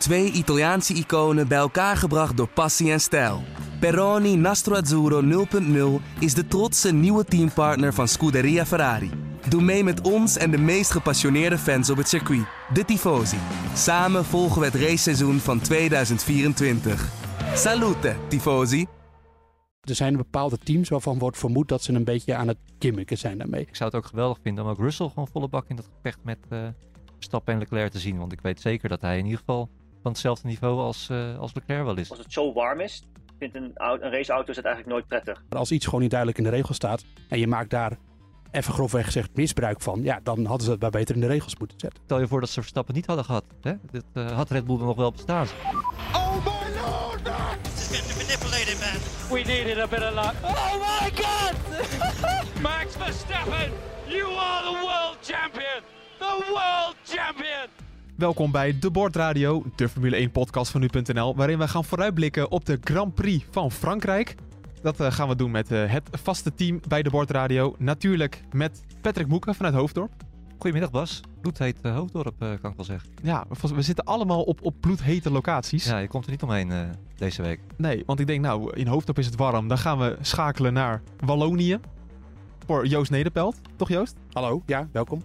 Twee Italiaanse iconen bij elkaar gebracht door passie en stijl. Peroni Nastro Azzurro 0.0 is de trotse nieuwe teampartner van Scuderia Ferrari. Doe mee met ons en de meest gepassioneerde fans op het circuit, de Tifosi. Samen volgen we het raceseizoen van 2024. Salute, Tifosi! Er zijn bepaalde teams waarvan wordt vermoed dat ze een beetje aan het gimmicken zijn daarmee. Ik zou het ook geweldig vinden om ook Russell gewoon volle bak in dat gevecht met uh, Verstappen en Leclerc te zien. Want ik weet zeker dat hij in ieder geval van hetzelfde niveau als, uh, als Leclerc wel is. Als het zo warm is, vindt een, een raceauto het eigenlijk nooit prettig. Maar als iets gewoon niet duidelijk in de regels staat en je maakt daar even grofweg gezegd misbruik van, ja, dan hadden ze het maar beter in de regels moeten zetten. Stel je voor dat ze Verstappen niet hadden gehad. Hè? Dit uh, had Red Bull nog wel bestaan. Oh my lord! This is getting manipulated, man. We needed a bit of luck. Oh my god! Max Verstappen, you are the world champion! The world champion! Welkom bij De Bord Radio, de Formule 1 podcast van nu.nl, waarin we gaan vooruitblikken op de Grand Prix van Frankrijk. Dat uh, gaan we doen met uh, het vaste team bij De Bord Radio. Natuurlijk met Patrick Moeken vanuit Hoofddorp. Goedemiddag Bas, bloedheet uh, Hoofddorp kan ik wel zeggen. Ja, we zitten allemaal op, op bloedhete locaties. Ja, je komt er niet omheen deze week. Nee, want ik denk nou, in Hoofddorp is het warm. Dan gaan we schakelen naar Wallonië voor Joost Nederpelt. Toch Joost? Hallo, ja, welkom.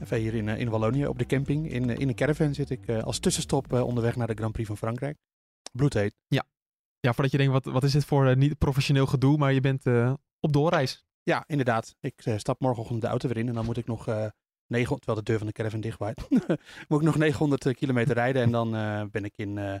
Even hier in, in Wallonië op de camping. In, in een caravan zit ik als tussenstop onderweg naar de Grand Prix van Frankrijk. Bloedheet. Ja, ja, voordat je denkt, wat, wat is dit voor niet professioneel gedoe, maar je bent op doorreis. Ja, inderdaad. Ik stap morgenochtend de auto weer in en dan moet ik nog 900, terwijl de deur van de caravan dicht waait, moet ik nog 900 kilometer rijden en dan ben ik in uh,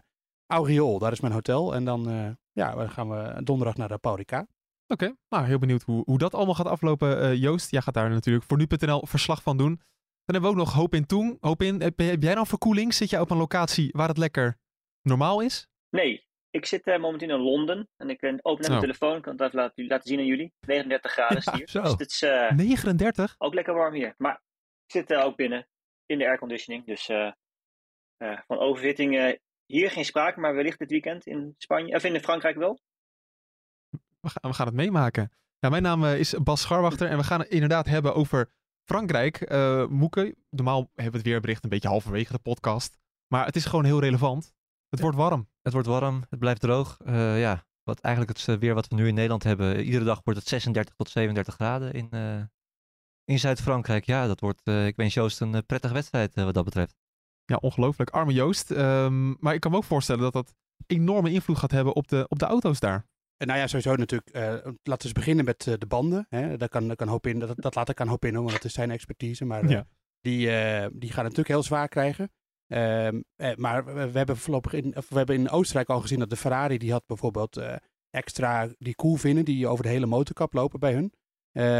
Auriol, daar is mijn hotel. En dan ja, dan gaan we donderdag naar de Paurica. Oké, okay. nou heel benieuwd hoe, hoe dat allemaal gaat aflopen. Joost, jij gaat daar natuurlijk voor nu.nl verslag van doen. Dan hebben we ook nog Hoop in Toen. Hoop in, heb, heb jij dan verkoeling? Zit jij op een locatie waar het lekker normaal is? Nee, ik zit uh, momenteel in Londen en ik ben open naar mijn telefoon. Ik kan het even laten, laten zien aan jullie. 39 graden is hier. Zo. Dus het is, uh, 39? Ook lekker warm hier. Maar ik zit uh, ook binnen in de airconditioning. Dus van overvitting hier geen sprake, maar wellicht dit weekend in Spanje, of in Frankrijk wel. We gaan, we gaan het meemaken. Ja, mijn naam is Bas Scharwachter en we gaan het inderdaad hebben over Frankrijk. Moeke, normaal hebben we het weerbericht een beetje halverwege de podcast. Maar het is gewoon heel relevant. Het wordt warm. Het wordt warm, het blijft droog. Uh, ja, wat eigenlijk het weer wat we nu in Nederland hebben. Iedere dag wordt het 36 tot 37 graden in, uh, in Zuid-Frankrijk. Ja, dat wordt, uh, ik wens Joost een prettige wedstrijd wat dat betreft. Ja, ongelooflijk. Arme Joost. Um, maar ik kan me ook voorstellen dat dat enorme invloed gaat hebben op de, op de auto's daar. En nou ja, sowieso natuurlijk. laten we eens beginnen met de banden. Hè. Daar kan, daar kan hoop in, dat, dat laat ik aan hoop in, want dat is zijn expertise. Maar ja. die, die gaan natuurlijk heel zwaar krijgen. Um, eh, maar we, we, hebben voorlopig in, of we hebben in Oostenrijk al gezien dat de Ferrari die had bijvoorbeeld extra die koelvinnen die over de hele motorkap lopen bij hun.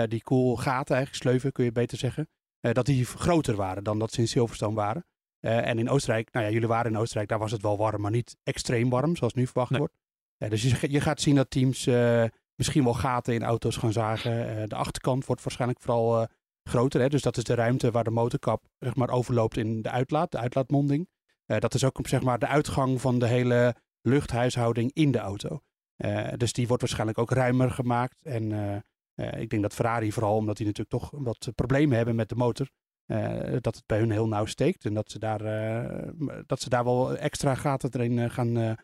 Die koelgaten eigenlijk, sleuven kun je beter zeggen. dat die groter waren dan dat ze in Silverstone waren. en in Oostenrijk, nou ja, jullie waren in Oostenrijk, daar was het wel warm, maar niet extreem warm zoals nu verwacht nee. wordt. Dus je, gaat zien dat teams misschien wel gaten in auto's gaan zagen. de achterkant wordt waarschijnlijk vooral groter. Hè? Dus dat is de ruimte waar de motorkap zeg maar, overloopt in de uitlaat, de uitlaatmonding. Dat is ook zeg maar, de uitgang van de hele luchthuishouding in de auto. Dus die wordt waarschijnlijk ook ruimer gemaakt. En ik denk dat Ferrari vooral, omdat die natuurlijk toch wat problemen hebben met de motor, dat het bij hun heel nauw steekt. En dat ze daar, dat ze daar wel extra gaten erin gaan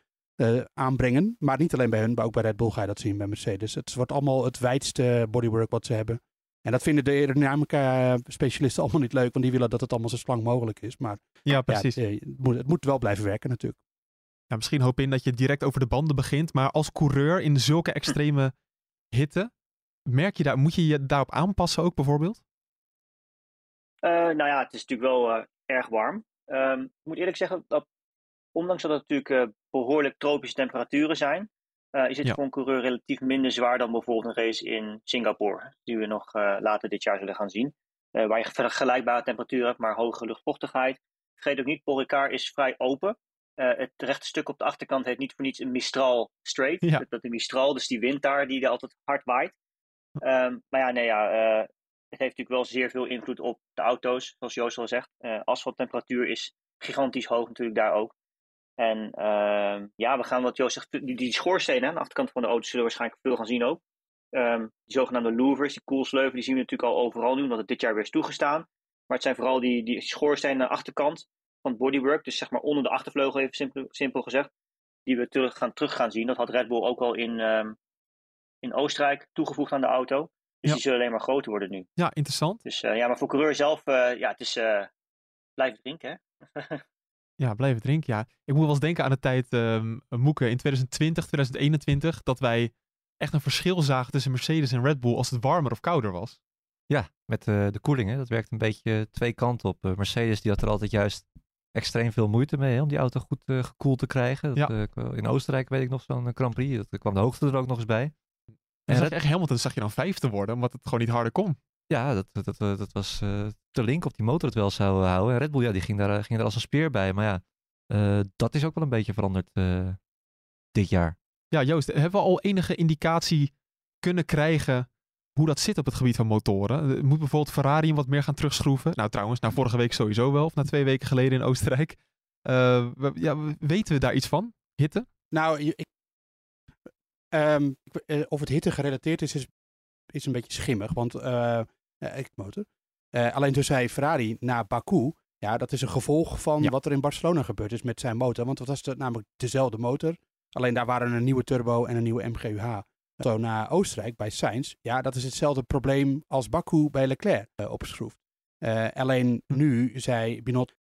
aanbrengen. Maar niet alleen bij hun, maar ook bij Red Bull ga je dat zien bij Mercedes. Het wordt allemaal het wijdste bodywork wat ze hebben. En dat vinden de aerodynamica-specialisten allemaal niet leuk, want die willen dat het allemaal zo slang mogelijk is. Maar ja, precies. Ja, het, moet, het moet wel blijven werken natuurlijk. Ja, misschien hoop in dat je direct over de banden begint, maar als coureur in zulke extreme hitte, merk je daar, moet je je daarop aanpassen ook bijvoorbeeld? Uh, nou ja, het is natuurlijk wel uh, erg warm. Um, ik moet eerlijk zeggen dat, ondanks dat het natuurlijk uh, behoorlijk tropische temperaturen zijn, uh, is het ja. voor een coureur relatief minder zwaar dan bijvoorbeeld een race in Singapore, die we nog uh, later dit jaar zullen gaan zien. Uh, waar je vergelijkbare temperaturen hebt, maar hogere luchtvochtigheid. Vergeet ook niet, Paul Ricard is vrij open. het rechte stuk op de achterkant heeft niet voor niets een Mistral straight. Ja. Dat, dat de Mistral, dus die wind daar, die er altijd hard waait. Um, maar ja, nee, ja het heeft natuurlijk wel zeer veel invloed op de auto's, zoals Joost al zegt. asfalttemperatuur is gigantisch hoog natuurlijk daar ook. En uh, ja, we gaan wat Joost zegt, die, die schoorstenen aan de achterkant van de auto zullen we waarschijnlijk veel gaan zien ook. Um, die zogenaamde louvers, die koelsleuven, die zien we natuurlijk al overal nu, omdat het dit jaar weer is toegestaan. Maar het zijn vooral die, die schoorstenen aan de achterkant. van het bodywork. Dus zeg maar onder de achtervleugel, even simpel, simpel gezegd. Die we terug gaan, terug gaan zien. Dat had Red Bull ook al in, ehm, in Oostenrijk toegevoegd aan de auto. Dus Ja. die zullen alleen maar groter worden nu. Ja, interessant. Dus eh, ja, maar voor coureur zelf, eh, ja, het is eh, blijven drinken, hè. Ja, blijven drinken. Ja, ik moet wel eens denken aan de tijd, ehm Moeke, in 2020, 2021, dat wij echt een verschil zagen tussen Mercedes en Red Bull als het warmer of kouder was. Ja, met eh, de koeling. Hè. Dat werkt een beetje twee kanten op. Eh, Mercedes die had er altijd juist extreem veel moeite mee hè, om die auto goed eh, gekoeld te krijgen. Dat, eh, in Oostenrijk weet ik nog zo'n eh, Grand Prix. Dat kwam de hoogte er ook nog eens bij. En Red- echt Hamilton zag je dan vijfde worden, omdat het gewoon niet harder kon. Ja, dat, dat, dat, dat was eh, te link of die motor het wel zou houden. En Red Bull ja, die ging, daar, eh, ging er als een speer bij. Maar ja, eh, dat is ook wel een beetje veranderd eh, dit jaar. Ja, Joost, hebben we al enige indicatie kunnen krijgen hoe dat zit op het gebied van motoren? Moet bijvoorbeeld Ferrari wat meer gaan terugschroeven? Nou, trouwens, nou, vorige week sowieso wel, of na twee weken geleden in Oostenrijk. Eh, we- ja, we- weten we daar iets van? Hitte? Nou, ik, ehm, eh, of het hitte gerelateerd is, is, is een beetje schimmig. Want ik motor. Eh, alleen toen zei Ferrari naar Baku. Ja, dat is een gevolg van Ja. wat er in Barcelona gebeurd is met zijn motor. Want dat was de- namelijk dezelfde motor. Alleen daar waren een nieuwe turbo en een nieuwe MGUH. Zo naar Oostenrijk bij Sainz. Ja, dat is hetzelfde probleem als Baku bij Leclerc opgeschroefd. Alleen nu zei Binot.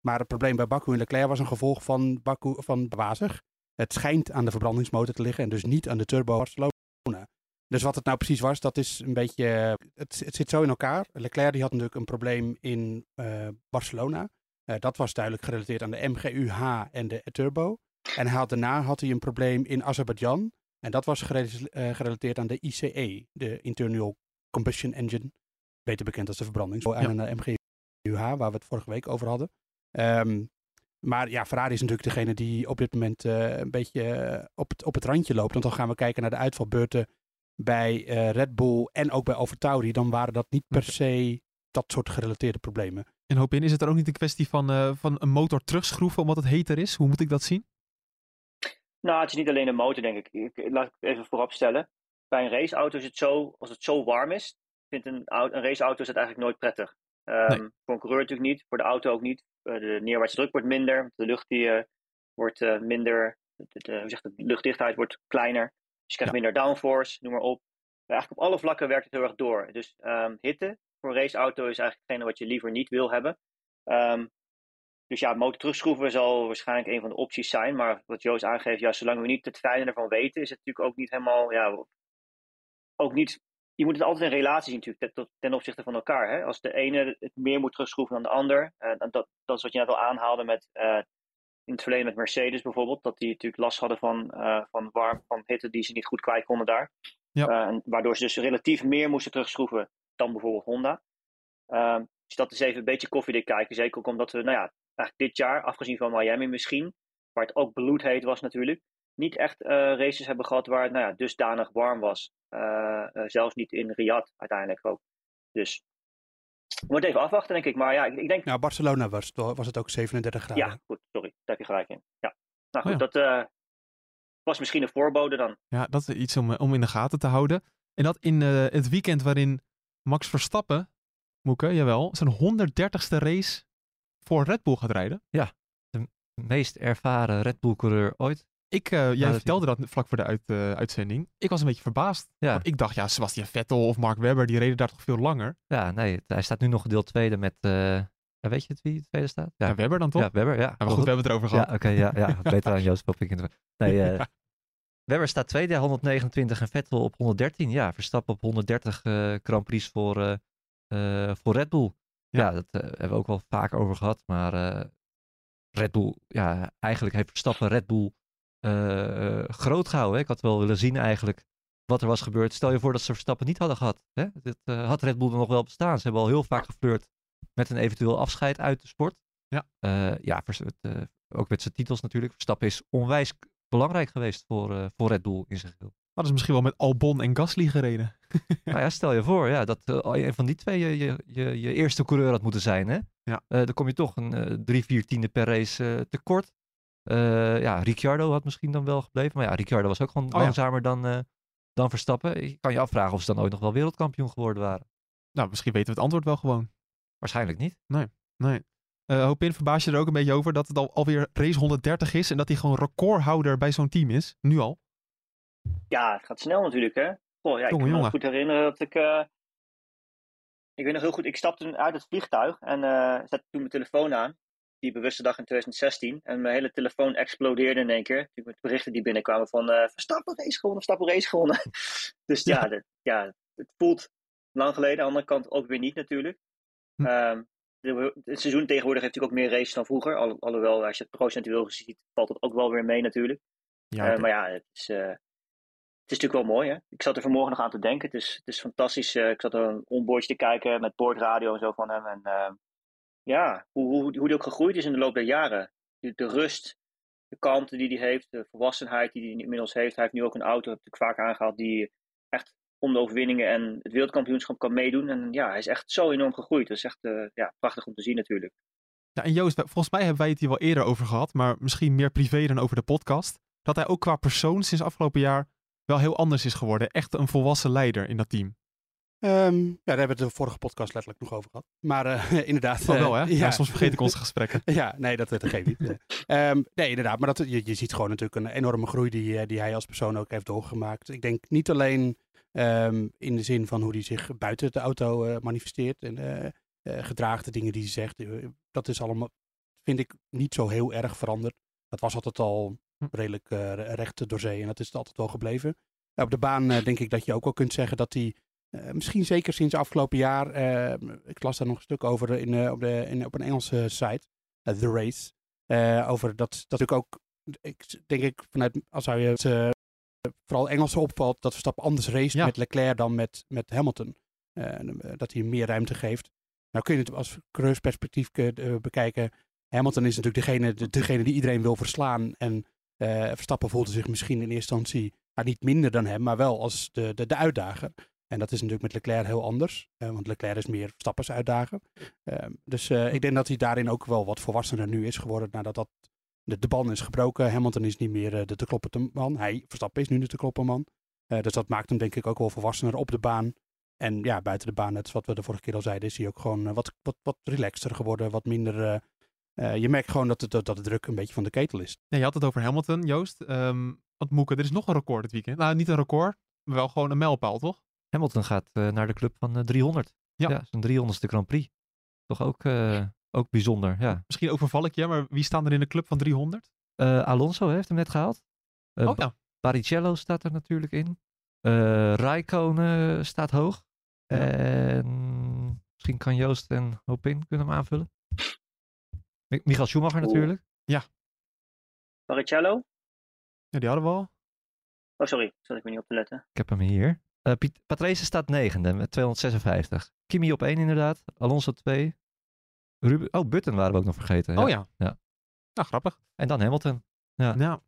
Maar het probleem bij Baku en Leclerc was een gevolg van Baku van wazig. Het schijnt aan de verbrandingsmotor te liggen en dus niet aan de turbo Barcelona. Dus wat het nou precies was, dat is een beetje. Het, het zit zo in elkaar. Leclerc die had natuurlijk een probleem in eh, Barcelona. Eh, dat was duidelijk gerelateerd aan de MGUH en de turbo. En hij had, daarna had hij een probleem in Azerbeidzjan. En dat was gere- eh, gerelateerd aan de ICE, de Internal Combustion Engine. Beter bekend als de verbrandingsmotor. En de MGUH, waar we het vorige week over hadden. Ehm, maar ja, Ferrari is natuurlijk degene die op dit moment eh, een beetje eh, op, het, op het randje loopt. Want dan gaan we kijken naar de uitvalbeurten bij eh, Red Bull en ook bij AlphaTauri. Dan waren dat niet per se dat soort gerelateerde problemen. En hoop in, is het dan ook niet een kwestie van, eh, van een motor terugschroeven omdat het heter is? Hoe moet ik dat zien? Nou, het is niet alleen de motor, denk ik. ik laat ik even voorop stellen. Bij een raceauto is het zo, als het zo warm is, vindt een, een raceauto is het eigenlijk nooit prettig. Ehm, Nee. Voor een coureur natuurlijk niet, voor de auto ook niet. Eh, de neerwaartse druk wordt minder, de lucht die, eh, wordt eh, minder, de, de- het, de luchtdichtheid wordt kleiner. Dus je krijgt Ja. minder downforce, noem maar op. Eigenlijk op alle vlakken werkt het heel erg door. Dus ehm, hitte voor een raceauto is eigenlijk hetgene wat je liever niet wil hebben. Ehm, dus ja, motor terugschroeven zal waarschijnlijk een van de opties zijn. Maar wat Joost aangeeft, ja, zolang we niet het fijne ervan weten, is het natuurlijk ook niet helemaal. Ja, ook niet, je moet het altijd in relatie zien natuurlijk, ten, ten opzichte van elkaar. Hè? Als de ene het meer moet terugschroeven dan de ander. eh, dan dat, dat is wat je net al aanhaalde met, eh, in het verleden met Mercedes bijvoorbeeld. Dat die natuurlijk last hadden van, eh, van warm, van hitte die ze niet goed kwijt konden daar. Ja. Eh, en waardoor ze dus relatief meer moesten terugschroeven dan bijvoorbeeld Honda. Ehm, dus dat is even een beetje koffiedik kijken. Zeker ook omdat we, nou ja, eigenlijk dit jaar, afgezien van Miami misschien, waar het ook bloedheet was natuurlijk, niet echt eh, races hebben gehad waar het nou ja, dusdanig warm was. Zelfs niet in Riyadh uiteindelijk ook. Dus we moeten even afwachten, denk ik. Maar ja, ik, ik denk. Nou, Barcelona was, het- was het ook 37 graden. Ja, goed, sorry, daar heb je gelijk in. Ja. Nou Oh goed, ja. dat eh, was misschien een voorbode dan. Ja, dat is iets om, om in de gaten te houden. En dat in eh, het weekend waarin Max Verstappen, Moeke, jawel, zijn 130ste race voor Red Bull gaat rijden. meest ervaren Red Bull coureur ooit. Ik, eh, jij vertelde dat vlak voor de uit, eh, uitzending. Ik was een beetje verbaasd. Ja. Want ik dacht, ja, Sebastian Vettel of Mark Webber, die reden daar toch veel langer. Ja, nee, hij staat nu nog gedeeld tweede met, eh, ja, weet je het wie tweede staat? Ja, Webber dan toch? Ja, Webber, ja. Ja, maar goed, we hebben het erover gehad. Ja, oké, ja, ja. Beter aan Joost Popping. Nee, Webber staat tweede, ja, 129 en Vettel op 113. Ja, Verstappen op 130 eh Grand Prix voor, voor Red Bull. Ja. Ja, dat hebben we ook wel vaak over gehad. Maar Red Bull, ja, eigenlijk heeft Verstappen Red Bull eh, groot gehouden. hè. Ik had wel willen zien eigenlijk wat er was gebeurd. Stel je voor dat ze Verstappen niet hadden gehad. Hè? Dit, eh, had Red Bull er nog wel bestaan. Ze hebben al heel vaak geflirt met een eventueel afscheid uit de sport. Ja. Ja, ook met zijn titels natuurlijk. Verstappen is onwijs belangrijk geweest voor, voor Red Bull in zijn geheel. Hadden ze misschien wel met Albon en Gasly gereden. nou ja, stel je voor ja, dat een van die twee je, je, je, je eerste coureur had moeten zijn. Hè? Ja. Dan kom je toch een drie, vier tiende per race tekort. Eh, ja, Ricciardo had misschien dan wel gebleven. Maar ja, Ricciardo was ook gewoon Oh ja. langzamer dan, eh, dan Verstappen. Je kan je afvragen of ze dan ooit nog wel wereldkampioen geworden waren. Nou, misschien weten we het antwoord wel gewoon. Waarschijnlijk niet. Nee. Uh, Hopin, verbaas je er ook een beetje over dat het al, alweer race 130 is en dat hij gewoon recordhouder bij zo'n team is, nu al? Ja, het gaat snel natuurlijk, hè. Goh, ja, ik kan me goed herinneren dat ik... Uh, ik weet nog heel goed, ik stapte uit het vliegtuig en uh, zette toen mijn telefoon aan. Die bewuste dag in 2016. En mijn hele telefoon explodeerde in één keer. Met berichten die binnenkwamen van uh, Verstappen race gewonnen, Verstappen race gewonnen. dus ja, ja, ja, het voelt lang geleden. Aan de andere kant ook weer niet natuurlijk. Hm. Um, het seizoen tegenwoordig heeft natuurlijk ook meer races dan vroeger. Al, alhoewel, als je het procentueel ziet, valt het ook wel weer mee natuurlijk. Ja, uh, maar ja, het is, uh, het is natuurlijk wel mooi. Hè? Ik zat er vanmorgen nog aan te denken. Het is, het is fantastisch. Uh, ik zat er een onboardje te kijken met boordradio en zo van hem. En ehm, ja, hoe, hoe, hoe die ook gegroeid is in de loop der jaren. De, de rust, de kalmte die hij heeft, de volwassenheid die hij inmiddels heeft. Hij heeft nu ook een auto, heb ik vaak aangehaald, die echt om de overwinningen en het wereldkampioenschap kan meedoen. En ja, hij is echt zo enorm gegroeid. Dat is echt uh, ja, prachtig om te zien natuurlijk. Ja, en Joost, volgens mij hebben wij het hier wel eerder over gehad, maar misschien meer privé dan over de podcast. Dat hij ook qua persoon sinds afgelopen jaar wel heel anders is geworden. Echt een volwassen leider in dat team. Um, ja, daar hebben we het de vorige podcast letterlijk nog over gehad. Maar uh, inderdaad. Oh, wel, hè? Uh, ja. soms vergeet ik onze gesprekken. ja, nee, dat, dat geeft niet. um, nee, inderdaad. Maar dat, je, je ziet gewoon natuurlijk een enorme groei die, die hij als persoon ook heeft doorgemaakt. Ik denk niet alleen Um, in de zin van hoe hij zich buiten de auto uh, manifesteert en gedraagt, de dingen die hij zegt. dat is allemaal, vind ik, niet zo heel erg veranderd. Dat was altijd al hm. redelijk recht door zee en dat is het altijd wel gebleven. op de baan denk ik dat je ook wel kunt zeggen dat hij, misschien zeker sinds afgelopen jaar, ik las daar nog een stuk over in, op, de, in, op een Engelse site, The Race, over dat, dat ik ook, ik, denk ik, vanuit, als zou je het vooral Engelsen opvalt dat Verstappen anders race met Leclerc dan met, met Hamilton. Dat hij meer ruimte geeft. Nou kun je het als perspectief uh, bekijken. Hamilton is natuurlijk degene, de, degene die iedereen wil verslaan. En Verstappen voelde zich misschien in eerste instantie nou, niet minder dan hem, maar wel als de, de, de uitdager. En dat is natuurlijk met Leclerc heel anders. want Leclerc is meer Verstappens uitdager. Ehm, dus ik denk dat hij daarin ook wel wat volwassener nu is geworden nadat dat de, de band is gebroken. Hamilton is niet meer uh, de te kloppen man. Hij, Verstappen, is nu de te kloppen man. Dus dat maakt hem denk ik ook wel volwassener op de baan. En ja, buiten de baan, net wat we de vorige keer al zeiden, is hij ook gewoon wat, wat, wat relaxter geworden. Wat minder... je merkt gewoon dat, het, dat de druk een beetje van de ketel is. Je had het over Hamilton, Joost. Um, wat Moeke, er is nog een record dit weekend. Nou, niet een record, maar wel gewoon een mijlpaal, toch? Hamilton gaat naar de club van 300. Ja. ja zijn 300ste Grand Prix. Toch ook ook bijzonder, ja. Misschien overval ik je, maar wie staan er in de club van 300? Uh, eh, Alonso heeft hem net gehaald. Uh, oh ja. Baricello staat er natuurlijk in. Uh, Raikkonen staat hoog. Ja. En misschien kan Joost en Hopin kunnen hem aanvullen. Michael Schumacher natuurlijk. Ja. Baricello? Ja, die hadden we al. Oh, sorry. Zat ik me niet op te letten. Ik heb hem hier. Uh, Patrese staat negende met 256. Kimi op 1 inderdaad. Alonso 2. Ruben, oh, Button waren we ook nog vergeten. Oh ja. ja. Nou, grappig. En dan Hamilton. Ja. ja.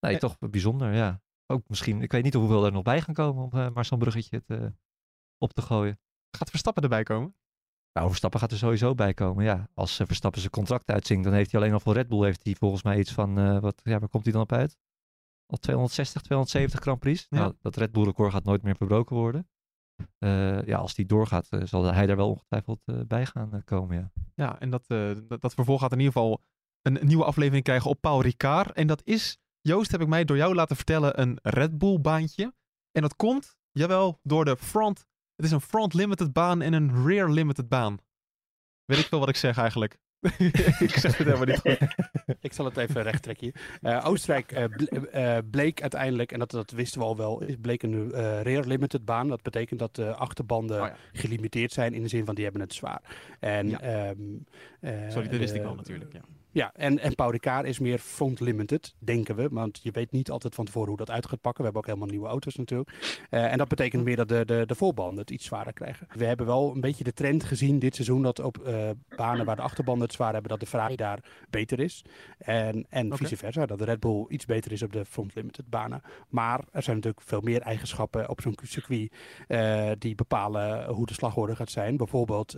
Nee, toch bijzonder, ja. Ook misschien, ik weet niet hoeveel er nog bij gaan komen om uh, maar zo'n bruggetje te, op te gooien. Gaat Verstappen erbij komen? Nou, Verstappen gaat er sowieso bij komen, ja. Als Verstappen zijn contract uitzingt, dan heeft hij alleen al voor Red Bull heeft hij volgens mij iets van, uh, wat, ja, waar komt hij dan op uit? Al 260, 270 Grand Prix. Ja. Nou, dat Red Bull record gaat nooit meer verbroken worden. Uh, ja, als die doorgaat, uh, zal hij daar wel ongetwijfeld uh, bij gaan komen. Ja, ja en dat, dat, dat, vervolg gaat in ieder geval een nieuwe aflevering krijgen op Paul Ricard. En dat is, Joost, heb ik mij door jou laten vertellen, een Red Bull baantje. En dat komt, jawel, door de front. Het is een front limited baan en een rear limited baan. Weet ik veel wat ik zeg eigenlijk. ik zeg het helemaal niet goed. ik zal het even recht trekken. Uh, Oostenrijk uh, bleek uiteindelijk, en dat, dat wisten we al wel, bleek een rear limited baan. Dat betekent dat de achterbanden oh, ja. gelimiteerd zijn in de zin van die hebben het zwaar. En, ja. um, Sorry, dat wist ik wel natuurlijk. Ja. Ja, en, en Pau Ricard is meer front limited, denken we. Want je weet niet altijd van tevoren hoe dat uit gaat pakken. We hebben ook helemaal nieuwe auto's natuurlijk. Uh, en dat betekent meer dat de, de, de voorbanden het iets zwaarder krijgen. We hebben wel een beetje de trend gezien dit seizoen dat op uh, banen waar de achterbanden het zwaar hebben, dat de Ferrari daar beter is. En, en okay. vice versa, dat de Red Bull iets beter is op de front limited banen. Maar er zijn natuurlijk veel meer eigenschappen op zo'n circuit uh, die bepalen hoe de slagorde gaat zijn. Bijvoorbeeld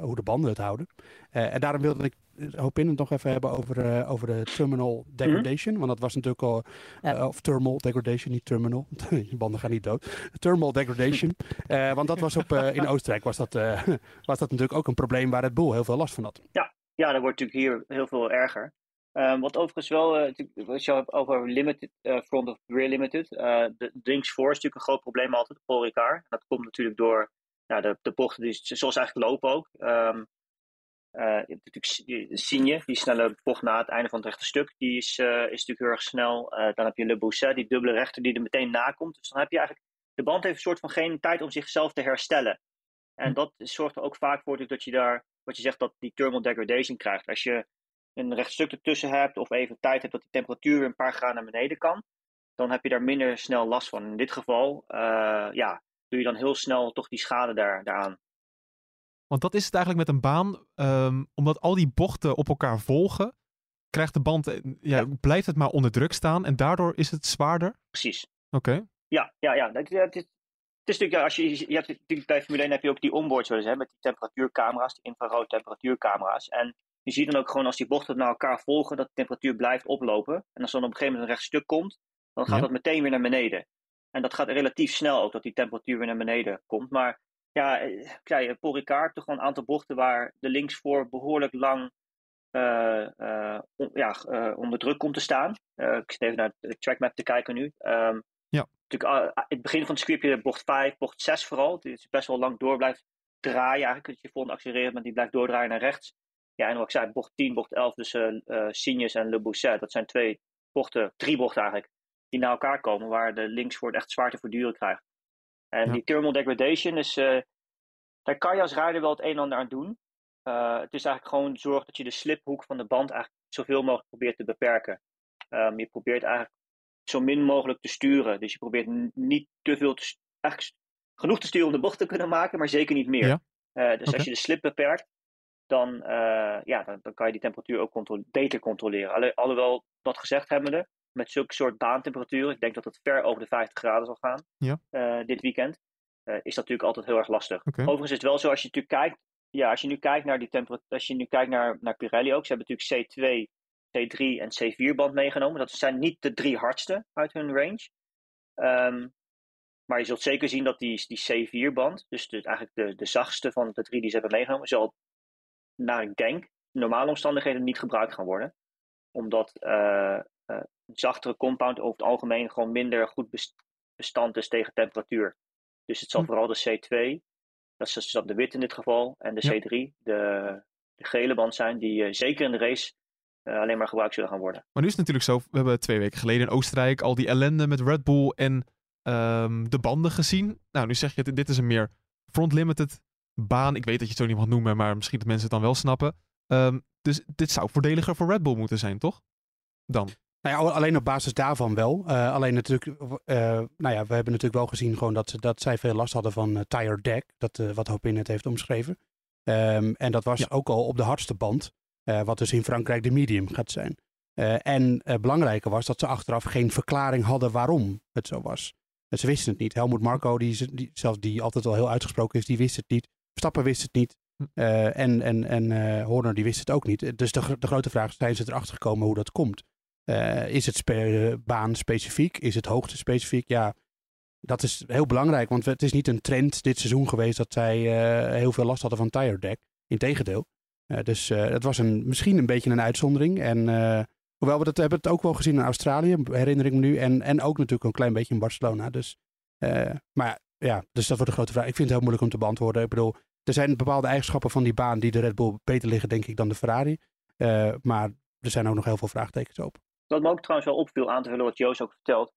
hoe de banden het houden. en daarom wilde ik hoop in het nog even hebben over, uh, over de terminal degradation. Mm Want dat was natuurlijk al, uh, of thermal degradation, niet terminal. Je banden gaan niet dood. Thermal degradation. want dat was op, in Oostenrijk was dat, was dat natuurlijk ook een probleem waar het boel heel veel last van had. Ja, ja, dat wordt natuurlijk hier heel veel erger. Um, wat overigens wel, uh, als je hebt over limited, uh, front of rear limited, uh, de links voor is natuurlijk een groot probleem altijd voor Ricard. Dat komt natuurlijk door ja, de, de bochten die zoals eigenlijk lopen ook. Um, natuurlijk Signe, die snelle bocht na het einde van het rechte stuk, die is, is natuurlijk heel erg snel. dan heb je Le Bousset, die dubbele rechter die er meteen nakomt. Dus dan heb je eigenlijk, de band heeft een soort van geen tijd om zichzelf te herstellen. En hm. dat zorgt er ook vaak voor dat je daar, wat je zegt, dat die thermal degradation krijgt. Als je een rechtstuk ertussen hebt of even tijd hebt dat die temperatuur een paar graden naar beneden kan, dan heb je daar minder snel last van. In dit geval, uh, ja, doe je dan heel snel toch die schade daar, daaraan. Want dat is het eigenlijk met een baan, um, omdat al die bochten op elkaar volgen, krijgt de band, eh, ja, blijft het maar onder druk staan en daardoor is het zwaarder? Precies. Oké. Ja, ja, ja. Het, het, het, is natuurlijk, als je, je hebt natuurlijk bij Formule 1 heb je ook die onboards wel eens, hè, met die temperatuurcamera's, die infrarood temperatuurcamera's. En je ziet dan ook gewoon als die bochten naar elkaar volgen, dat de temperatuur blijft oplopen. En als dan op een gegeven moment een rechtstuk komt, dan gaat dat meteen weer naar beneden. En dat gaat relatief snel ook, dat die temperatuur weer naar beneden komt. Maar ja, eh, ja Paul Ricard toch gewoon een aantal bochten waar de linksvoor behoorlijk lang uh, uh, ja, uh, onder druk komt te staan. ik zit even naar de trackmap te kijken nu. Um, ja. Natuurlijk, in het begin van het circuit heb je bocht 5, bocht 6 vooral. Die is best wel lang door blijft draaien eigenlijk. Dat je volgende accelereert, maar die blijft doordraaien naar rechts. Ja, en wat ik zei, bocht 10, bocht 11, dus uh, Signes en Le Bousset. Dat zijn twee bochten, drie bochten eigenlijk, die naar elkaar komen, waar de linksvoort echt zwaar te verduren krijgt. En die thermal degradation is, uh, daar kan je als rijder wel het een en ander aan doen. Uh, het is eigenlijk gewoon zorg dat je de sliphoek van de band eigenlijk zoveel mogelijk probeert te beperken. Um, je probeert eigenlijk zo min mogelijk te sturen. Dus je probeert niet te veel te eigenlijk genoeg te sturen om de bocht te kunnen maken, maar zeker niet meer. Ja. dus als je de slip beperkt, dan, ja, dan, dan, kan je die temperatuur ook controle beter controleren. Alle, alhoewel, dat gezegd hebbende, met zulke soort baantemperaturen, ik denk dat het ver over de 50 graden zal gaan ja. uh, dit weekend, uh, is dat natuurlijk altijd heel erg lastig. Okay. Overigens is het wel zo, als je natuurlijk kijkt, ja, als je nu kijkt naar die temperatuur, als je nu kijkt naar, naar Pirelli ook, ze hebben natuurlijk C2, C3 en C4 band meegenomen. Dat zijn niet de drie hardste uit hun range. Um, maar je zult zeker zien dat die, die C4-band, dus de, eigenlijk de, de zachtste van de drie die ze hebben meegenomen, zal naar ik denk, normale omstandigheden niet gebruikt gaan worden. Omdat uh, uh, een zachtere compound over het algemeen gewoon minder goed bestand is tegen temperatuur. Dus het zal hm. vooral de C2, dat is dus de wit in dit geval, en de C3, de, de, gele band zijn, die uh, zeker in de race alleen maar gebruikt zullen gaan worden. Maar nu is het natuurlijk zo, we hebben twee weken geleden in Oostenrijk al die ellende met Red Bull en um, de banden gezien. Nou, nu zeg je, dit is een meer front-limited baan. Ik weet dat je het zo niet mag noemen, maar misschien dat mensen het dan wel snappen. Um, dus dit zou voordeliger voor Red Bull moeten zijn, toch? Dan. Nou ja, alleen op basis daarvan wel. Uh, alleen natuurlijk, uh, nou ja, we hebben natuurlijk wel gezien gewoon dat, dat zij veel last hadden van uh, tire deck. Dat, wat Hopin het heeft omschreven. Um, en dat was ja. ook al op de hardste band. wat dus in Frankrijk de medium gaat zijn. en belangrijker was dat ze achteraf geen verklaring hadden waarom het zo was. ze wisten het niet. Helmoet Marco, die, die, zelfs die altijd wel heel uitgesproken is, die wist het niet. Stappen wist het niet. Uh, en en, en Horner die wist het ook niet. Dus de, de grote vraag is, zijn ze erachter gekomen hoe dat komt? Uh, is het spe baan specifiek? Is het hoogte specifiek? Ja, dat is heel belangrijk. Want het is niet een trend dit seizoen geweest dat zij heel veel last hadden van tire deck. Integendeel. dus het was een, misschien een beetje een uitzondering. En hoewel we dat hebben het ook wel gezien in Australië, herinner ik me nu. En, en ook natuurlijk een klein beetje in Barcelona. Dus, maar ja, dus dat wordt de grote vraag. Ik vind het heel moeilijk om te beantwoorden. Ik bedoel, er zijn bepaalde eigenschappen van die baan die de Red Bull beter liggen, denk ik, dan de Ferrari. Uh, maar er zijn ook nog heel veel vraagtekens open. Wat me ook trouwens wel opviel aan te vullen wat Joost ook vertelt.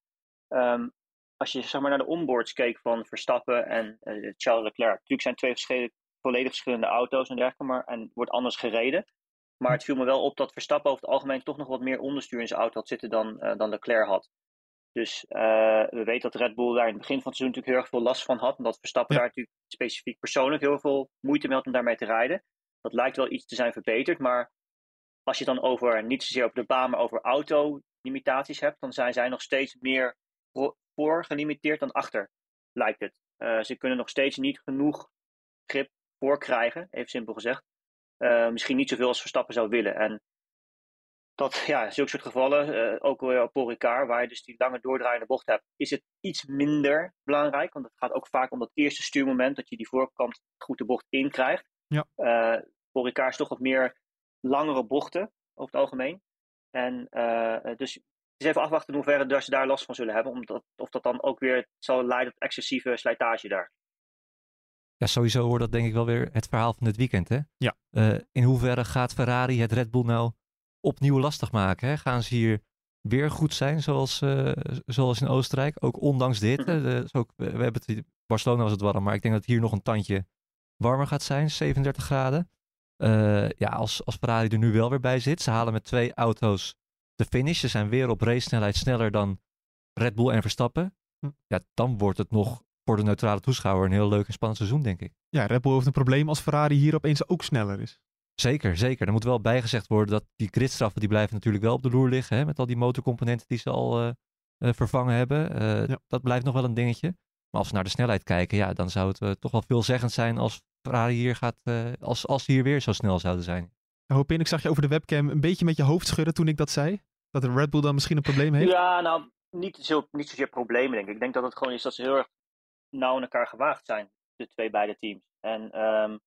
Um, als je zeg maar, naar de onboards keek van Verstappen en uh, Charles Leclerc. Natuurlijk zijn twee verschillende, volledig verschillende auto's en dergelijke, maar en wordt anders gereden. Maar het viel me wel op dat Verstappen over het algemeen toch nog wat meer onderstuur in zijn auto had zitten dan, uh, dan Leclerc had. Dus uh, we weten dat Red Bull daar in het begin van het seizoen natuurlijk heel erg veel last van had. Omdat Verstappen daar natuurlijk specifiek persoonlijk heel veel moeite mee had om daarmee te rijden. Dat lijkt wel iets te zijn verbeterd. Maar als je dan over, niet zozeer over de baan, maar over autolimitaties hebt, dan zijn zij nog steeds meer voor gelimiteerd dan achter, lijkt het. Uh, ze kunnen nog steeds niet genoeg grip voor krijgen, even simpel gezegd. Uh, misschien niet zoveel als Verstappen zou willen. En dat ja, zulke soort gevallen, uh, ook weer op Ricard, waar je dus die lange doordraaiende bocht hebt, is het iets minder belangrijk. Want het gaat ook vaak om dat eerste stuurmoment, dat je die voorkant goed de bocht in krijgt. Ja. Uh, is toch wat meer langere bochten over het algemeen. En dus het is even afwachten in hoeverre ze daar last van zullen hebben. Omdat, of dat dan ook weer zal leiden tot excessieve slijtage daar. Ja, sowieso wordt dat denk ik wel weer het verhaal van dit weekend. Hè? Ja. in hoeverre gaat Ferrari het Red Bull nou opnieuw lastig maken? Hè? Gaan ze hier weer goed zijn, zoals, uh, zoals in Oostenrijk. Ook ondanks dit. Mm ook, we hebben het, Barcelona was het warm, maar ik denk dat hier nog een tandje warmer gaat zijn, 37 graden. Uh, ja, als, als Ferrari er nu wel weer bij zit, ze halen met twee auto's de finish. Ze zijn weer op race snelheid sneller dan Red Bull en Verstappen. Hm. Ja, dan wordt het nog voor de neutrale toeschouwer een heel leuk en spannend seizoen, denk ik. Ja, Red Bull heeft een probleem als Ferrari hier opeens ook sneller is. Zeker, zeker. Er moet wel bijgezegd worden dat die gridstraffen die blijven natuurlijk wel op de loer liggen. Hè, met al die motorcomponenten die ze al uh, uh, vervangen hebben. Ja. Dat blijft nog wel een dingetje. Maar als we naar de snelheid kijken, ja, dan zou het toch wel veelzeggend zijn als Ferrari hier gaat, als, als ze hier weer zo snel zouden zijn. Hoop in, ik zag je over de webcam een beetje met je hoofd schudden toen ik dat zei. Dat de Red Bull dan misschien een probleem heeft. Ja, nou, niet, zo, niet zozeer problemen denk ik. Ik denk dat het gewoon is dat ze heel erg nauw in elkaar gewaagd zijn. De twee beide teams. En um,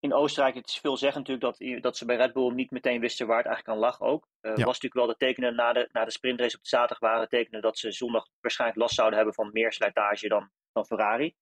in Oostenrijk, het is veelzeggend natuurlijk dat, dat ze bij Red Bull niet meteen wisten waar het eigenlijk aan lag ook. Uh, was natuurlijk wel de tekenen na de, na de sprintrace op de zaterdag waren tekenen dat ze zondag waarschijnlijk last zouden hebben van meer slijtage dan, dan Ferrari.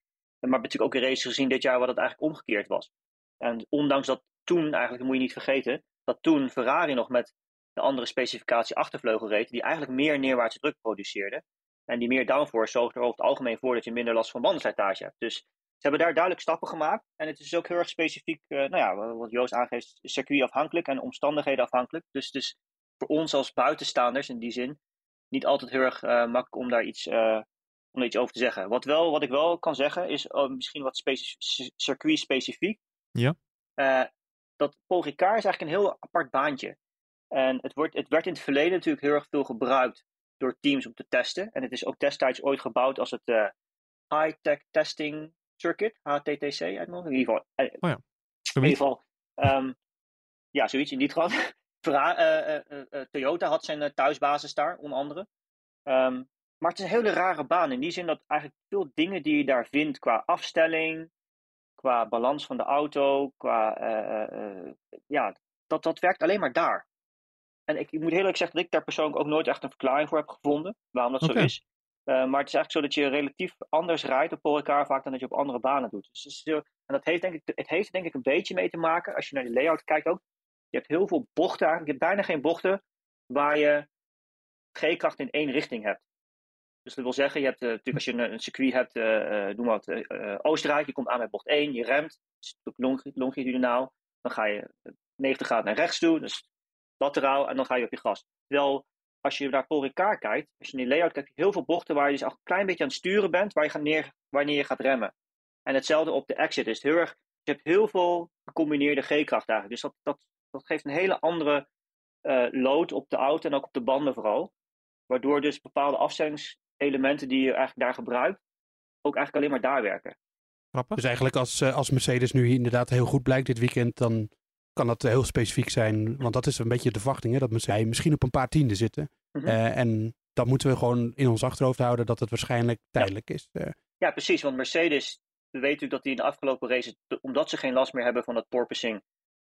Maar we hebben natuurlijk ook een race gezien dit jaar waar dat eigenlijk omgekeerd was. En ondanks dat toen, eigenlijk moet je niet vergeten, dat toen Ferrari nog met de andere specificatie achtervleugel reed, die eigenlijk meer neerwaartse druk produceerde. En die meer downforce zorgt er over het algemeen voor dat je minder last van bandenslijtage hebt. Dus ze hebben daar duidelijk stappen gemaakt. En het is ook heel erg specifiek, uh, nou ja, wat Joost aangeeft, circuitafhankelijk en omstandigheden afhankelijk. Dus het is voor ons als buitenstaanders in die zin niet altijd heel erg uh, makkelijk om daar iets, uh, om daar iets over te zeggen. Wat, wel, wat ik wel kan zeggen is oh, misschien wat circuit-specifiek. Ja. dat Paul Ricard is eigenlijk een heel apart baantje. En het, wordt, het werd in het verleden natuurlijk heel erg veel gebruikt door teams om te testen. En het is ook destijds ooit gebouwd als het high-tech testing circuit, HTTC uit In ieder geval. Eh, oh ja. In ieder geval, um, ja, zoiets in die trant. Toyota had zijn thuisbasis daar, onder andere. Um, maar het is een hele rare baan in die zin dat eigenlijk veel dingen die je daar vindt qua afstelling, qua balans van de auto, qua, ja, dat, dat werkt alleen maar daar. En ik, ik moet heel eerlijk zeggen dat ik daar persoonlijk ook nooit echt een verklaring voor heb gevonden waarom dat zo is. Uh, maar het is eigenlijk zo dat je relatief anders rijdt op elkaar vaak dan dat je op andere banen doet. Dus, en dat heeft denk ik, het heeft denk ik een beetje mee te maken, als je naar de layout kijkt ook. Je hebt heel veel bochten eigenlijk. Je hebt bijna geen bochten waar je G-kracht in één richting hebt. Dus dat wil zeggen, je hebt uh, natuurlijk als je een, een circuit hebt, uh, noem wat, Oostenrijk, je komt aan bij bocht 1, je remt, is natuurlijk longitudinaal. Dan ga je 90 graden naar rechts toe, dus lateraal, en dan ga je op je gas. Terwijl als je naar Paul Ricard kijkt, als je in die layout kijkt, heel veel bochten waar je dus al een klein beetje aan het sturen bent, waar je gaat neer, wanneer je gaat remmen. En hetzelfde op de exit is heel erg, je hebt heel veel gecombineerde G-kracht eigenlijk. Dus dat, dat, dat geeft een hele andere load op de auto en ook op de banden vooral. Waardoor dus bepaalde afstellingselementen die je eigenlijk daar gebruikt, ook eigenlijk alleen maar daar werken. Grappig. Dus eigenlijk als, eh, als Mercedes nu inderdaad heel goed blijkt dit weekend, dan kan dat heel specifiek zijn. Want dat is een beetje de verwachting, hè, dat zij misschien op een paar tienden zitten. Mhm. Eh, en dat moeten we gewoon in ons achterhoofd houden dat het waarschijnlijk tijdelijk is. Uh. Ja, precies. Want Mercedes, we weten natuurlijk dat die in de afgelopen races, omdat ze geen last meer hebben van dat porpoising, een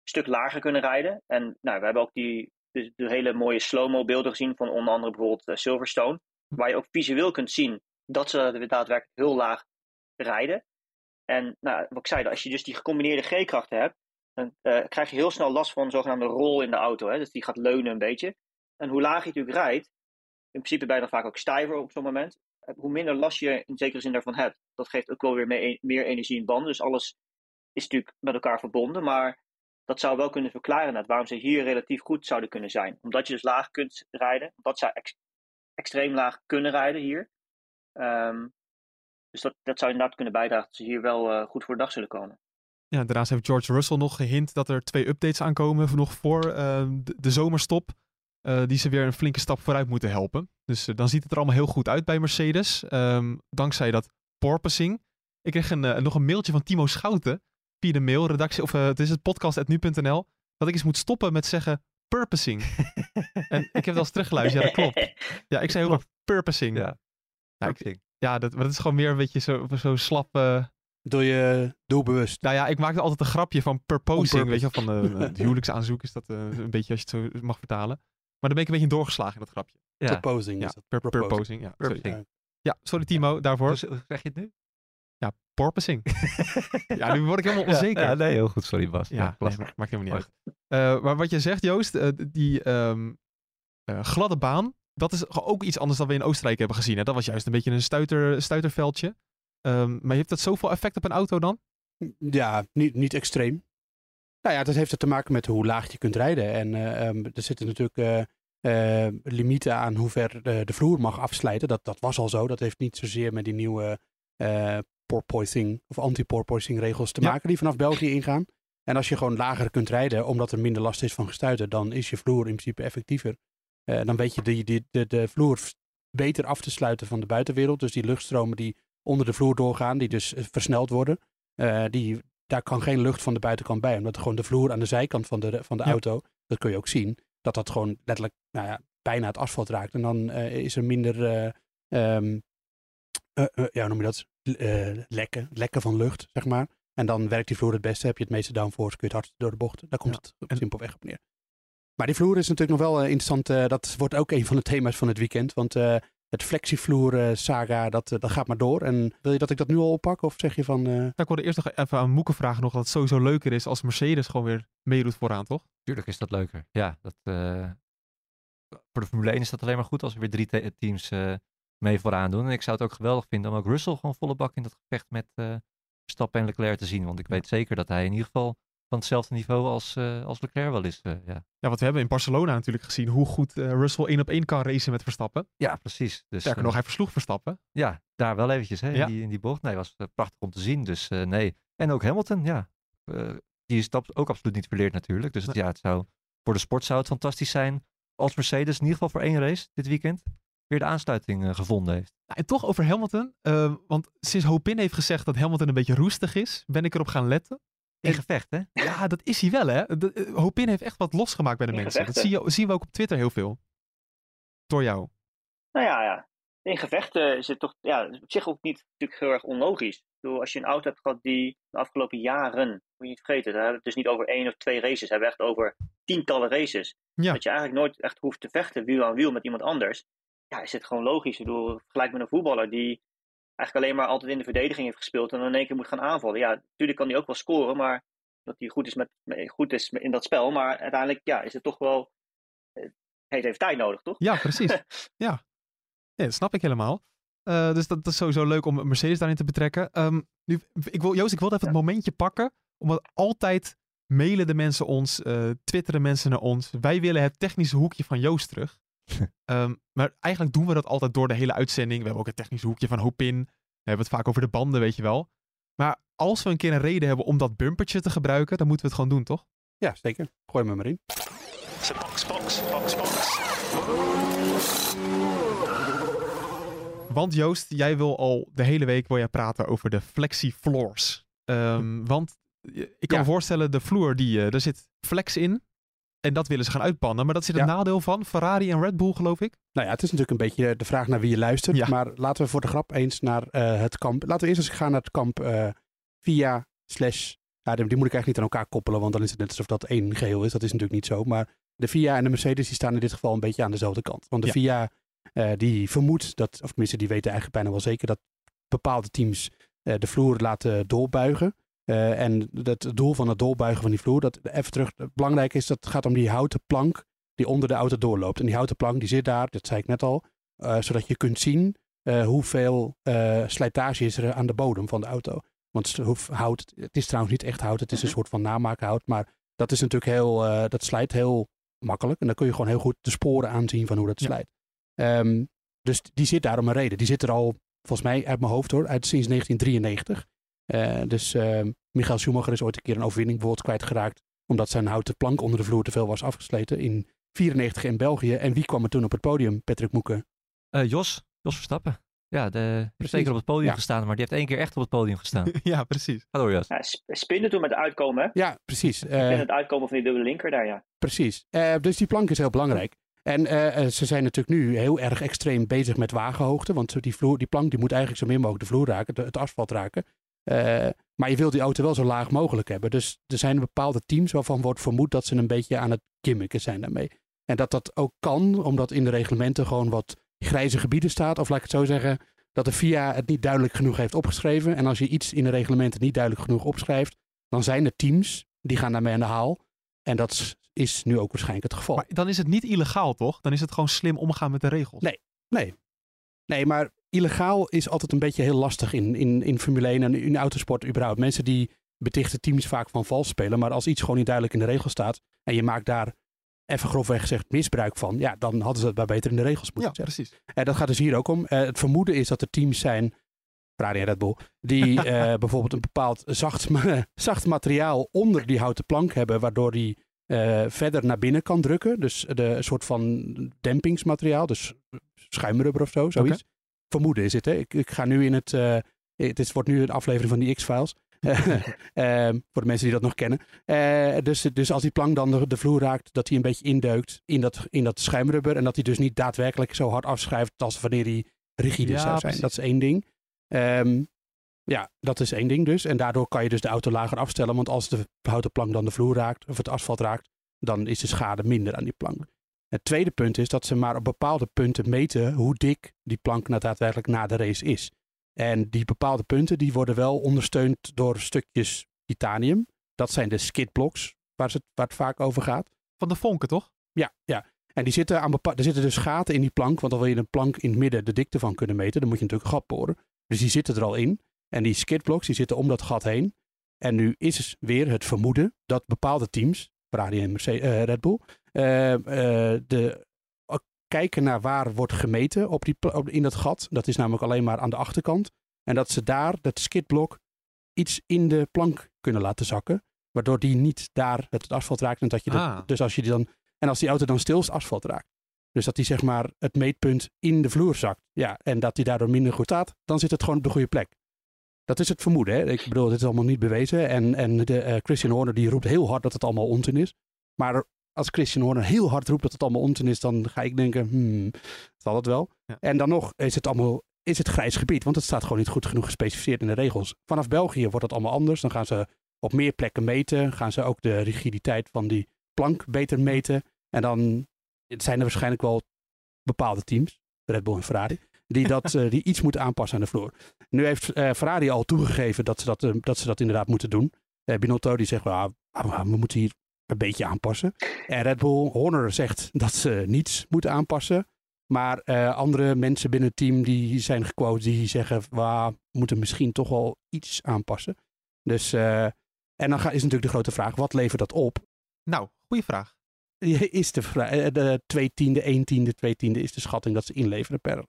stuk lager kunnen rijden. En nou, we hebben ook die de, de hele mooie slow-mo beelden gezien van onder andere bijvoorbeeld Silverstone. Waar je ook visueel kunt zien dat ze daadwerkelijk heel laag rijden. En nou, wat ik zei, als je dus die gecombineerde G-krachten hebt, dan uh, krijg je heel snel last van een zogenaamde rol in de auto. Hè? Dus die gaat leunen een beetje. En hoe laag je natuurlijk rijdt, in principe ben je dan vaak ook stijver op zo'n moment. Eh, hoe minder last je in zekere zin daarvan hebt. Dat geeft ook wel weer meer, energie in banden. Dus alles is natuurlijk met elkaar verbonden. Maar dat zou wel kunnen verklaren net waarom ze hier relatief goed zouden kunnen zijn. Omdat je dus laag kunt rijden. Ze ex extreem laag kunnen rijden hier. Um, dus dat, dat zou inderdaad kunnen bijdragen dat ze hier wel uh, goed voor de dag zullen komen. Ja, daarnaast heeft George Russell nog gehint dat er twee updates aankomen nog voor uh, de, zomerstop. Uh, die ze weer een flinke stap vooruit moeten helpen. Dus uh, dan ziet het er allemaal heel goed uit bij Mercedes. Um, dankzij dat porpoising. Ik kreeg een, nog een mailtje van Timo Schouten. Via de mail, redactie, of het is het podcast.nu.nl. Dat ik eens moet stoppen met zeggen purposing. en ik heb het al eens teruggeluisterd. Ja, dat klopt. Ja, ik zei heel erg purposing. Ja, nou, ik, ja dat, maar dat is gewoon meer een beetje zo, zo slap Doe je doelbewust? Nou ja, ik maakte altijd een grapje van proposing, On weet je wel, van de, het huwelijksaanzoek is dat eh, een beetje als je het zo mag vertalen. Maar dan ben ik een beetje doorgeslagen in dat grapje. Ja. Proposing Ja, is dat. per- Proposing. proposing, ja. Sorry. Purposing. Ja, sorry Timo daarvoor. Hoe zeg je het nu? Ja, porpoising. ja, nu word ik helemaal onzeker. Ja, Ja, nee, heel goed. Sorry Bas. Ja, nee, maakt helemaal niet uit. Eh, maar wat je zegt, Joost, eh, die ehm, eh, gladde baan, dat is ook iets anders dan we in Oostenrijk hebben gezien. Hè? Dat was juist een beetje een stuiter, stuiterveldje. Ehm, maar heeft dat zoveel effect op een auto dan? Ja, niet, niet extreem. Nou ja, dat heeft er te maken met hoe laag je kunt rijden. En eh, ehm, er zitten natuurlijk eh, eh, limieten aan hoe ver de, de vloer mag afslijten. Dat, dat was al zo. Dat heeft niet zozeer met die nieuwe eh porpoising of anti-porpoising regels te Ja. maken die vanaf België ingaan. En als je gewoon lager kunt rijden, omdat er minder last is van gestuiten, dan is je vloer in principe effectiever. Eh, dan weet je die, die, de, de vloer beter af te sluiten van de buitenwereld. Dus die luchtstromen die onder de vloer doorgaan, die dus eh, versneld worden, eh, die, daar kan geen lucht van de buitenkant bij. Omdat gewoon de vloer aan de zijkant van de, van de Ja. auto, dat kun je ook zien, dat dat gewoon letterlijk nou ja, bijna het asfalt raakt. En dan is er minder, eh, ehm, eh, eh, ja, hoe noem je dat? Eh, lekken, lekken van lucht, zeg maar. En dan werkt die vloer het beste, heb je het meeste downforce, kun je het hardst door de bocht. Daar komt Ja. het simpelweg op neer. Maar die vloer is natuurlijk nog wel eh, interessant. eh, dat wordt ook een van de thema's van het weekend. Want eh, het flexivloer saga, dat, dat gaat maar door. En wil je dat ik dat nu al oppak? Of zeg je van... eh, Nou, ik wilde eerst nog even aan Moeke vragen nog dat het sowieso leuker is als Mercedes gewoon weer meedoet vooraan, toch? Tuurlijk is dat leuker. Ja, dat, eh, voor de Formule 1 is dat alleen maar goed als er weer drie te- teams eh, mee vooraan doen. En ik zou het ook geweldig vinden om ook Russell gewoon volle bak in dat gevecht met eh Verstappen en Leclerc te zien. Want ik weet zeker dat hij in ieder geval van hetzelfde niveau als, eh, als Leclerc wel is. eh, ja. Ja, want we hebben in Barcelona natuurlijk gezien hoe goed Russell één op één kan racen met Verstappen. ja, precies. Dus, Sterker nog, hij versloeg Verstappen. Ja, daar wel eventjes hè, Ja. die, in die bocht. Nee, was prachtig om te zien. Dus nee. En ook Hamilton, ja. Die is ook absoluut niet verleerd natuurlijk. Dus ja, het zou, voor de sport zou het fantastisch zijn als Mercedes in ieder geval voor één race dit weekend weer de aansluiting eh, gevonden heeft. Nou, en toch over Hamilton. eh, want sinds Hopin heeft gezegd dat Hamilton een beetje roestig is, ben ik erop gaan letten. In gevecht, hè? Ja, dat is hij wel, hè? De- eh, Hopin heeft echt wat losgemaakt bij de In mensen. Dat zie je, zien we ook op Twitter heel veel. Door jou. Nou ja, ja. In gevechten is het toch ja, op zich ook niet natuurlijk heel erg onlogisch. Ik bedoel, als je een auto hebt gehad die de afgelopen jaren, moet je niet vergeten, dan hebben we het dus niet over één of twee races, we hebben echt over tientallen races. Ja. Dat je eigenlijk nooit echt hoeft te vechten wiel aan wiel met iemand anders. Ja, is het gewoon logisch. Ik bedoel, vergelijk met een voetballer die eigenlijk alleen maar altijd in de verdediging heeft gespeeld en dan in één keer moet gaan aanvallen. Ja, natuurlijk kan hij ook wel scoren, maar dat hij goed is, met, goed is in dat spel. Maar uiteindelijk ja, is het toch wel. Het heeft even tijd nodig, toch? Ja, precies. ja. ja, dat snap ik helemaal. Eh, dus dat, dat is sowieso leuk om Mercedes daarin te betrekken. Ehm, nu, ik wil, Joost, ik wilde even het momentje pakken. Omdat altijd mailen de mensen ons, eh, twitteren mensen naar ons. Wij willen het technische hoekje van Joost terug. Ehm, maar eigenlijk doen we dat altijd door de hele uitzending. We hebben ook het technische hoekje van Hopin. We hebben het vaak over de banden, weet je wel. Maar als we een keer een reden hebben om dat bumpertje te gebruiken, dan moeten we het gewoon doen, toch? ja, zeker. Gooi me maar in. Box, box, box, box. Want Joost, jij wil al de hele week wil jij praten over de flexi floors. Ehm, want eh, ik kan Ja. me voorstellen, de vloer, die, eh, daar zit flex in. En dat willen ze gaan uitpannen. Maar dat zit het Ja. nadeel van Ferrari en Red Bull, geloof ik. Nou ja, het is natuurlijk een beetje de vraag naar wie je luistert. Ja. Maar laten we voor de grap eens naar eh, het kamp. Laten we eerst eens gaan naar het kamp eh, via slash. Ja, die moet ik eigenlijk niet aan elkaar koppelen, want dan is het net alsof dat één geheel is. Dat is natuurlijk niet zo. Maar de VIA en de Mercedes die staan in dit geval een beetje aan dezelfde kant. Want de. VIA eh, die vermoedt dat, of tenminste die weten eigenlijk bijna wel zeker dat bepaalde teams de vloer laten doorbuigen. Eh, en dat het doel van het doorbuigen van die vloer, dat even terug, belangrijk is, dat het gaat om die houten plank die onder de auto doorloopt. En die houten plank die zit daar, dat zei ik net al, eh, zodat je kunt zien eh, hoeveel slijtage is er aan de bodem van de auto. Want hout, het is trouwens niet echt hout, het is een soort van namaakhout, maar dat is natuurlijk heel, dat slijt heel makkelijk. En dan kun je gewoon heel goed de sporen aanzien van hoe dat Ja. slijt. Ehm, dus die zit daar om een reden. Die zit er al, volgens mij uit mijn hoofd hoor, uit sinds 1993. Eh, dus ehm Michael Schumacher is ooit een keer een overwinning bijvoorbeeld kwijtgeraakt. Omdat zijn houten plank onder de vloer te veel was afgesleten. In 94 in België. En wie kwam er toen op het podium? Patrick Moeken. Eh, Jos, Jos Verstappen. Ja, de, heeft zeker op het podium Ja. gestaan, maar die heeft één keer echt op het podium gestaan. ja, precies. Ga door, Jos. Ja, sp- spinnen toen met uitkomen, hè? Ja, precies. En Eh, het uitkomen van die dubbele linker daar, ja. precies. Eh, dus die plank is heel belangrijk. En ze zijn natuurlijk nu heel erg extreem bezig met wagenhoogte. Want die, vloer, die plank die moet eigenlijk zo min mogelijk de vloer raken, de- het asfalt raken. Maar je wilt die auto wel zo laag mogelijk hebben. Dus er zijn bepaalde teams waarvan wordt vermoed dat ze een beetje aan het gimmicken zijn daarmee. En dat dat ook kan, omdat in de reglementen gewoon wat grijze gebieden staat. Of laat ik het zo zeggen, dat de FIA het niet duidelijk genoeg heeft opgeschreven. En als je iets in de reglementen niet duidelijk genoeg opschrijft, dan zijn er teams die gaan daarmee aan de haal. En dat is nu ook waarschijnlijk het geval. Maar dan is het niet illegaal, toch? Dan is het gewoon slim omgaan met de regels. Nee, nee. Nee, maar illegaal is altijd een beetje heel lastig in, in, in Formule 1 en in autosport überhaupt. Mensen die betichten teams vaak van vals spelen. Maar als iets gewoon niet duidelijk in de regels staat en je maakt daar even grofweg gezegd misbruik van, ja, dan hadden ze het maar beter in de regels moeten ja, precies. En dat gaat dus hier ook om. Uh, het vermoeden is dat er teams zijn, Ferrari en Red Bull, die uh, bijvoorbeeld een bepaald zacht, zacht materiaal onder die houten plank hebben, waardoor die uh, verder naar binnen kan drukken. Dus de, een soort van dempingsmateriaal, dus schuimrubber of zo, zoiets. Okay. Vermoeden is het, hè. Ik, ik ga nu in het, het is, wordt nu een aflevering van die X-Files. Ehm, voor de mensen die dat nog kennen. Uh, dus, dus als die plank dan de, de, vloer raakt, dat hij een beetje indeukt in dat, in dat schuimrubber. En dat hij dus niet daadwerkelijk zo hard afschrijft als wanneer hij rigide zou zijn. Dat is één ding. Um, ja, dat is één ding dus. En daardoor kan je dus de auto lager afstellen. Want als de houten plank dan de vloer raakt, of het asfalt raakt, dan is de schade minder aan die plank. Het tweede punt is dat ze maar op bepaalde punten meten hoe dik die plank nou daadwerkelijk na de race is. En die bepaalde punten die worden wel ondersteund door stukjes titanium. Dat zijn de skidblocks waar, het, waar het vaak over gaat. Van de vonken, toch? Ja, ja. En die zitten aan er zitten dus gaten in die plank. Want dan wil je een plank in het midden de dikte van kunnen meten. Dan moet je natuurlijk een gat boren. Dus die zitten er al in. En die skidblocks die zitten om dat gat heen. En nu is het weer het vermoeden dat bepaalde teams, Ferrari en Mercedes, uh, Red Bull, de kijken naar waar wordt gemeten op die, op, in dat gat. Dat is namelijk alleen maar aan de achterkant. En dat ze daar, dat skidblok, iets in de plank kunnen laten zakken. Waardoor die niet daar het asfalt raakt. En dat je ah. dus als je die dan, en als die auto dan stil is, asfalt raakt. Dus dat die zeg maar het meetpunt in de vloer zakt. Ja, en dat die daardoor minder goed staat. Dan zit het gewoon op de goede plek. Dat is het vermoeden. Hè? Ik bedoel, dit is allemaal niet bewezen. En, en de, uh, Christian Horner die roept heel hard dat het allemaal onzin is. Maar als Christian Horner heel hard roept dat het allemaal onzin is, dan ga ik denken, hmm, zal het wel. Ja. En dan nog is het allemaal is het grijs gebied, want het staat gewoon niet goed genoeg gespecificeerd in de regels. Vanaf België wordt het allemaal anders. Dan gaan ze op meer plekken meten, gaan ze ook de rigiditeit van die plank beter meten. En dan zijn er waarschijnlijk wel bepaalde teams, Red Bull en Ferrari, die, dat, uh, die iets moeten aanpassen aan de vloer. Nu heeft uh, Ferrari al toegegeven dat ze dat, uh, dat, ze dat inderdaad moeten doen. Binotto die zegt, ah, we moeten hier een beetje aanpassen. En Red Bull Horner zegt dat ze niets moeten aanpassen. Maar uh, andere mensen binnen het team die zijn gequote die zeggen, we moeten misschien toch wel iets aanpassen. Dus, uh, en dan is natuurlijk de grote vraag, wat levert dat op? Nou, goede vraag. Is de, vraag, de twee tiende, één tiende, twee tiende is de schatting dat ze inleveren per,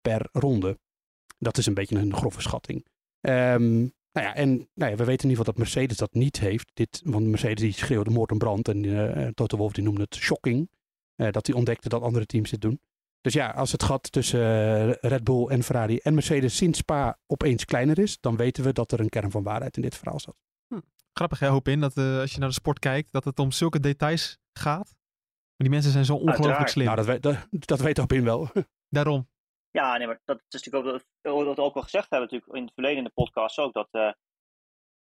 per ronde. Dat is een beetje een grove schatting. Um, nou ja, en nou ja, we weten in ieder geval dat Mercedes dat niet heeft. Dit, want Mercedes die schreeuwde moord en brand. En uh, Toto Wolff die noemde het shocking. Uh, dat hij ontdekte dat andere teams dit doen. Dus ja, als het gat tussen uh, Red Bull en Ferrari en Mercedes sinds Spa opeens kleiner is, dan weten we dat er een kern van waarheid in dit verhaal zat. Hm. Grappig, hè? Hoop in dat als je naar de sport kijkt, dat het om zulke details gaat. Maar die mensen zijn zo ongelooflijk slim. Nou, dat, weet, dat, dat weet Hoop in wel. Daarom. Ja, nee, maar dat is natuurlijk ook wat we ook al gezegd hebben natuurlijk in het verleden in de podcast ook. Dat uh,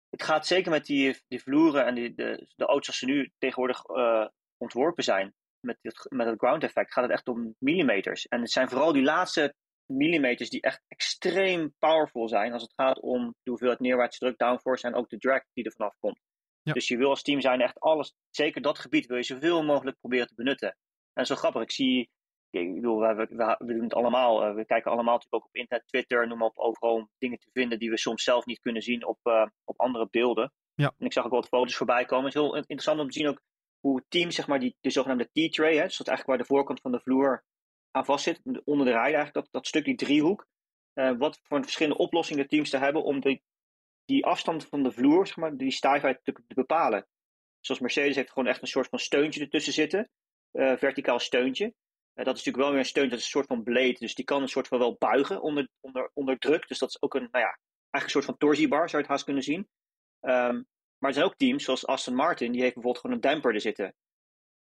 het gaat zeker met die, die vloeren en die, de, de auto's zoals ze nu tegenwoordig uh, ontworpen zijn. Met het, met het ground effect gaat het echt om millimeters. En het zijn vooral die laatste millimeters die echt extreem powerful zijn als het gaat om de hoeveelheid neerwaartse druk, downforce en ook de drag die er vanaf komt. Ja. Dus je wil als team zijn echt alles, zeker dat gebied wil je zoveel mogelijk proberen te benutten. En zo grappig, ik zie ik bedoel, we, we, we, doen het allemaal. Uh, we kijken allemaal natuurlijk ook op internet, Twitter, noem maar op, overal om dingen te vinden die we soms zelf niet kunnen zien op, uh, op andere beelden. Ja. En ik zag ook wat foto's voorbij komen. Het is heel interessant om te zien ook hoe teams, zeg maar, die, de zogenaamde T-tray, dus dat eigenlijk waar de voorkant van de vloer aan vast zit, onder de rij eigenlijk, dat, dat stuk, die driehoek, uh, wat voor verschillende oplossingen teams te hebben om die, die afstand van de vloer, zeg maar, die stijfheid te, te bepalen. Zoals Mercedes heeft gewoon echt een soort van steuntje ertussen zitten, verticaal steuntje. Uh, dat is natuurlijk wel weer een steun, dat is een soort van blade. Dus die kan een soort van wel buigen onder, onder, onder druk. Dus dat is ook een, nou ja, eigenlijk een soort van torsiebar, zou je het haast kunnen zien. Um, maar er zijn ook teams, zoals Aston Martin, die heeft bijvoorbeeld gewoon een demper er zitten.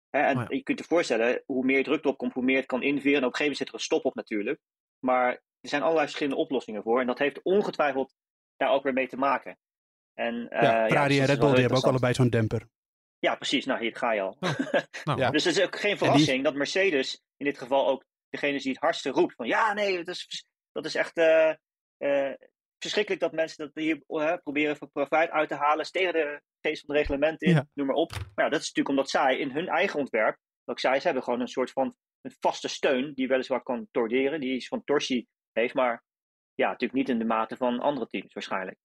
Hè, en oh ja. je kunt je voorstellen, hoe meer druk erop komt, hoe meer het kan inveren. En op een gegeven moment zit er een stop op natuurlijk. Maar er zijn allerlei verschillende oplossingen voor. En dat heeft ongetwijfeld daar ook weer mee te maken. En, ja, Ferrari ja, en Red Bull die hebben ook allebei zo'n demper. Ja, precies. Nou, hier ga je al. Oh. Nou, Ja. Dus het is ook geen verrassing dat Mercedes in dit geval ook degene is die het hardste roept. Van ja, nee, dat is, dat is echt eh, eh, verschrikkelijk dat mensen dat hier eh, proberen voor profijt uit te halen. is tegen de geest van het reglement in, Ja. noem maar op. Maar ja, dat is natuurlijk omdat zij in hun eigen ontwerp, wat ik zei, ze hebben gewoon een soort van een vaste steun die weliswaar kan torderen, die iets van torsie heeft, maar ja, natuurlijk niet in de mate van andere teams waarschijnlijk.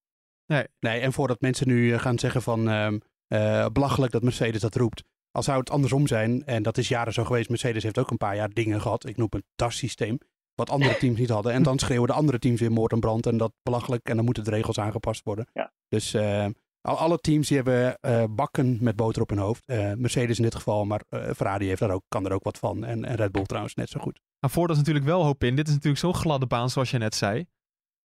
Nee, en voordat mensen nu gaan zeggen van ehm, eh, belachelijk dat Mercedes dat roept. Al zou het andersom zijn, en dat is jaren zo geweest. Mercedes heeft ook een paar jaar dingen gehad. Ik noem het DAS-systeem. Wat andere teams niet hadden. En dan schreeuwen de andere teams weer moord en brand. En dat belachelijk. En dan moeten de regels aangepast worden. Ja. Dus eh, al, alle teams die hebben eh, bakken met boter op hun hoofd. Eh, Mercedes in dit geval, maar eh, Ferrari heeft daar ook, kan er ook wat van. En, en Red Bull trouwens net zo goed. Nou, voor dat is natuurlijk wel hoop in. Dit is natuurlijk zo'n gladde baan, zoals je net zei.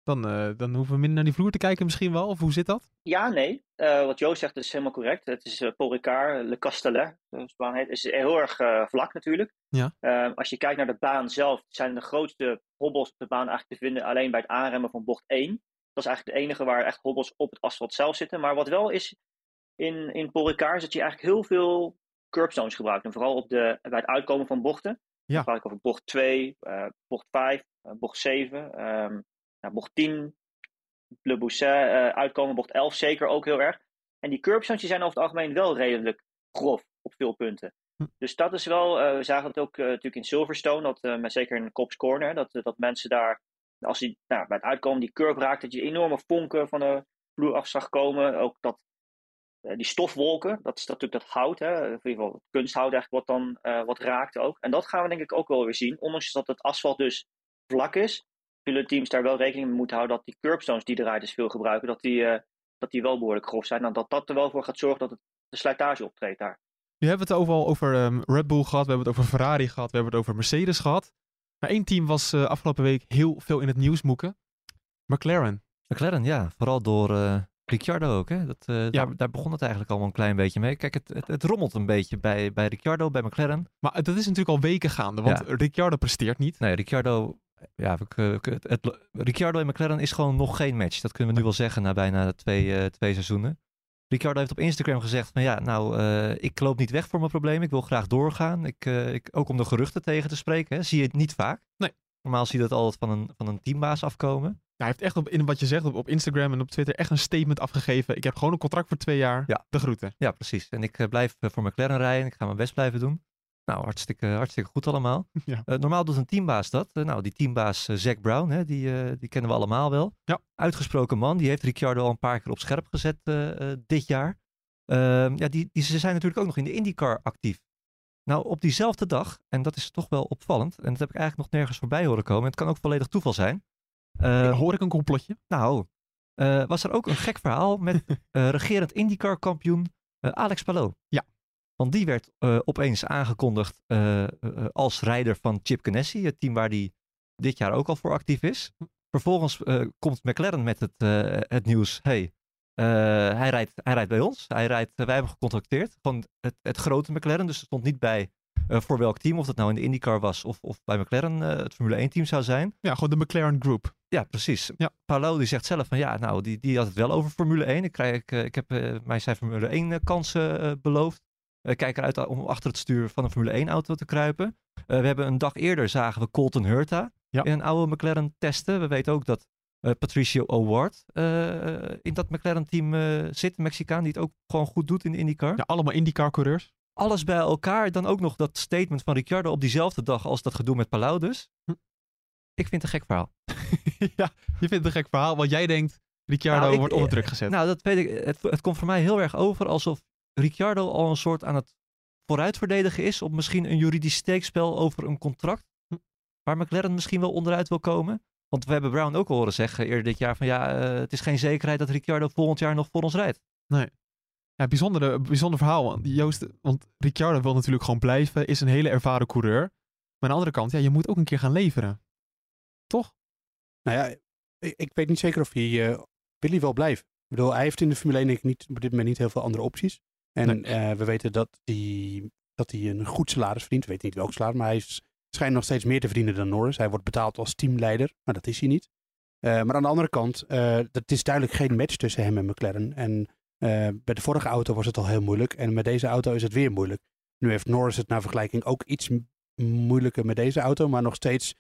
Dan, eh, dan hoeven we minder naar die vloer te kijken misschien wel. Of hoe zit dat? Ja, nee. Eh, wat Joost zegt is helemaal correct. Het is uh, Paul Ricard, Le Castellet, zoals de baan heet. is heel erg vlak natuurlijk. Ja. Eh, als je kijkt naar de baan zelf, zijn de grootste hobbels op de baan eigenlijk te vinden alleen bij het aanremmen van bocht 1. Dat is eigenlijk de enige waar echt hobbels op het asfalt zelf zitten. Maar wat wel is in, in Paul Ricard, is dat je eigenlijk heel veel curbstones gebruikt. En vooral op de, bij het uitkomen van bochten. Ja. Dan praat ik over bocht 2, eh, bocht 5, eh, bocht 7, ehm, nou, bocht 10, Le Bousset, eh, uitkomen, bocht 11 zeker ook heel erg. En die curbstones zijn over het algemeen wel redelijk grof op veel punten. Hm. Dus dat is wel, eh, we zagen het ook eh, natuurlijk in Silverstone, dat, met zeker in Cops Corner, dat, dat mensen daar, als die nou, bij het uitkomen die curb raakt, dat je enorme vonken van de vloer af zag komen. Ook dat, die stofwolken, dat is natuurlijk dat hout, hè, in ieder geval het kunsthout eigenlijk wat dan wat raakt ook. En dat gaan we denk ik ook wel weer zien, ondanks dat het asfalt dus vlak is, zullen teams daar wel rekening mee moeten houden dat die curbstones die de rijders veel gebruiken, dat die, eh, dat die wel behoorlijk grof zijn. En dat dat er wel voor gaat zorgen dat het, de slijtage optreedt daar. Nu hebben we het overal over ehm, Red Bull gehad. We hebben het over Ferrari gehad. We hebben het over Mercedes gehad. Maar één team was eh, afgelopen week heel veel in het nieuws moeken. McLaren. McLaren, ja. Vooral door eh, Ricciardo ook. Hè? Dat, eh, daar, daar begon het eigenlijk allemaal een klein beetje mee. Kijk, het, het, het rommelt een beetje bij, bij Ricciardo, bij McLaren. Maar dat is natuurlijk al weken gaande. Want Ja. Ricciardo presteert niet. Nee, Ricciardo, ja, we- het, het, Ricciardo en McLaren is gewoon nog geen match. Dat kunnen we nu wel zeggen na bijna twee, eh, twee seizoenen. Ricciardo heeft op Instagram gezegd van ja, nou, eh, ik loop niet weg voor mijn probleem. Ik wil graag doorgaan. Ik, eh, ik, ook om de geruchten tegen te spreken. Hè. Zie je het niet vaak. Nee. Normaal zie je dat altijd van een, van een teambaas afkomen. Hij heeft echt op, in wat je zegt op, op Instagram en op Twitter echt een statement afgegeven. Ik heb gewoon een contract voor twee jaar. Ja. De groeten. Ja, precies. En ik blijf voor McLaren rijden. Ik ga mijn best blijven doen. Nou, hartstikke, hartstikke goed allemaal. Ja. Eh, normaal doet een teambaas dat. Eh, nou, die teambaas eh, Zack Brown, hè, die, die kennen we allemaal wel. Ja. Uitgesproken man. Die heeft Ricciardo al een paar keer op scherp gezet dit jaar. Ehm, ja, die, die, ze zijn natuurlijk ook nog in de IndyCar actief. Nou, op diezelfde dag, en dat is toch wel opvallend, en dat heb ik eigenlijk nog nergens voorbij horen komen, en het kan ook volledig toeval zijn. Eh, Hoor ik een complotje? nou, was er ook een gek verhaal met regerend IndyCar-kampioen eh, Alex Palou. Ja. Want die werd eh, opeens aangekondigd eh, eh, als rijder van Chip Ganassi, het team waar die dit jaar ook al voor actief is. Vervolgens komt McLaren met het, het nieuws, hey, hij, rijdt, hij rijdt bij ons. Hij rijdt, wij hebben gecontacteerd van het, het grote McLaren, dus het stond niet bij voor welk team, of dat nou in de IndyCar was of, of bij McLaren het Formule 1 team zou zijn. Ja, gewoon de McLaren Group. Ja, precies. Ja. Paolo die zegt zelf van ja, nou, die, die had het wel over Formule 1. Ik, krijg, ik, ik heb mij zijn Formule 1 eh, kansen beloofd. Ik kijk eruit om achter het stuur van een Formule 1 auto te kruipen. Eh, we hebben een dag eerder zagen we Colton Hurta Ja. in een oude McLaren testen. We weten ook dat eh, Patricio O'Ward eh, in dat McLaren team eh, zit, een Mexicaan die het ook gewoon goed doet in de IndyCar. Ja, allemaal IndyCar coureurs. Alles bij elkaar. Dan ook nog dat statement van Ricciardo op diezelfde dag als dat gedoe met Palau dus. Hm. Ik vind het een gek verhaal. ja, je vindt het een gek verhaal, want jij denkt Ricciardo Nou, ik- wordt onder druk gezet. Nou, dat weet ik. Het, het komt voor mij heel erg over alsof Ricciardo al een soort aan het vooruitverdedigen is op misschien een juridisch steekspel over een contract. Hm. Waar McLaren misschien wel onderuit wil komen. Want we hebben Brown ook al horen zeggen eerder dit jaar van ja, eh, het is geen zekerheid dat Ricciardo volgend jaar nog voor ons rijdt. Ja, bijzondere, bijzonder verhaal. want Joost, want Ricciardo wil natuurlijk gewoon blijven, is een hele ervaren coureur. Maar aan de andere kant, ja, je moet ook een keer gaan leveren. Toch? Nou ja, ik, ik weet niet zeker of hij... eh, wil hij wel blijven? Ik bedoel, hij heeft in de Formule 1 denk ik niet, op dit moment niet heel veel andere opties. En Nee. eh, we weten dat hij, dat hij een goed salaris verdient. We weten niet welk salaris, maar hij is, schijnt nog steeds meer te verdienen dan Norris. Hij wordt betaald als teamleider, maar dat is hij niet. maar aan de andere kant, het is duidelijk geen match tussen hem en McLaren. En bij de vorige auto was het al heel moeilijk. En met deze auto is het weer moeilijk. Nu heeft Norris het naar vergelijking ook iets moeilijker met deze auto. Maar nog steeds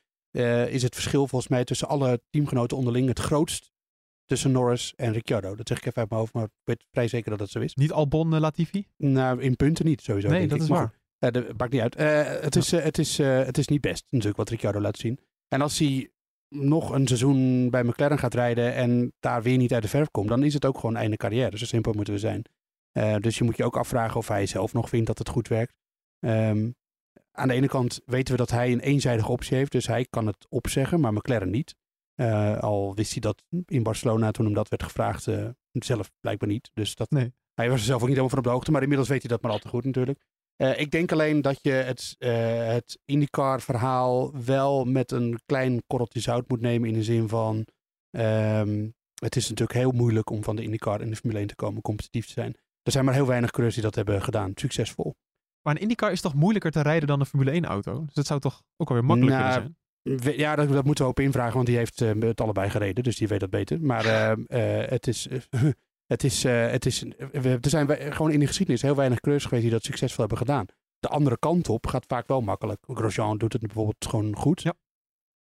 is het verschil volgens mij tussen alle teamgenoten onderling het grootst tussen Norris en Ricciardo. Dat zeg ik even uit mijn hoofd, maar ik weet vrij zeker dat dat zo is. Niet Albon uh, Latifi? Nou, in punten niet, sowieso. Nee, dat is waar. Uh, dat maakt niet uit. Uh, het, is, het, is, het is niet best, natuurlijk, wat Ricciardo laat zien. En als hij nog een seizoen bij McLaren gaat rijden en daar weer niet uit de verf komt, dan is het ook gewoon einde carrière. Zo simpel moeten we zijn. dus je moet je ook afvragen of hij zelf nog vindt dat het goed werkt. Um, aan de ene kant weten we dat hij een eenzijdige optie heeft, dus hij kan het opzeggen, maar McLaren niet. Uh, al wist hij dat in Barcelona toen hem dat werd gevraagd, uh, zelf blijkbaar niet. Dus dat, nee. hij was er zelf ook niet helemaal van op de hoogte, maar inmiddels weet hij dat maar al te goed natuurlijk. Uh, ik denk alleen dat je het, het IndyCar verhaal wel met een klein korreltje zout moet nemen in de zin van, um, het is natuurlijk heel moeilijk om van de IndyCar in de Formule 1 te komen, competitief te zijn. Er zijn maar heel weinig coureurs die dat hebben gedaan, succesvol. Maar een IndyCar is toch moeilijker te rijden dan een Formule 1 auto? Dus dat zou toch ook alweer makkelijker nou, zijn? Ja, dat, dat, moeten we op invragen, want die heeft uh, het allebei gereden, dus die weet dat beter. Maar uh, uh, het is. het is, het is er zijn gewoon in de geschiedenis heel weinig coureurs geweest die dat succesvol hebben gedaan. De andere kant op gaat vaak wel makkelijk. Grosjean doet het bijvoorbeeld gewoon goed. Ja.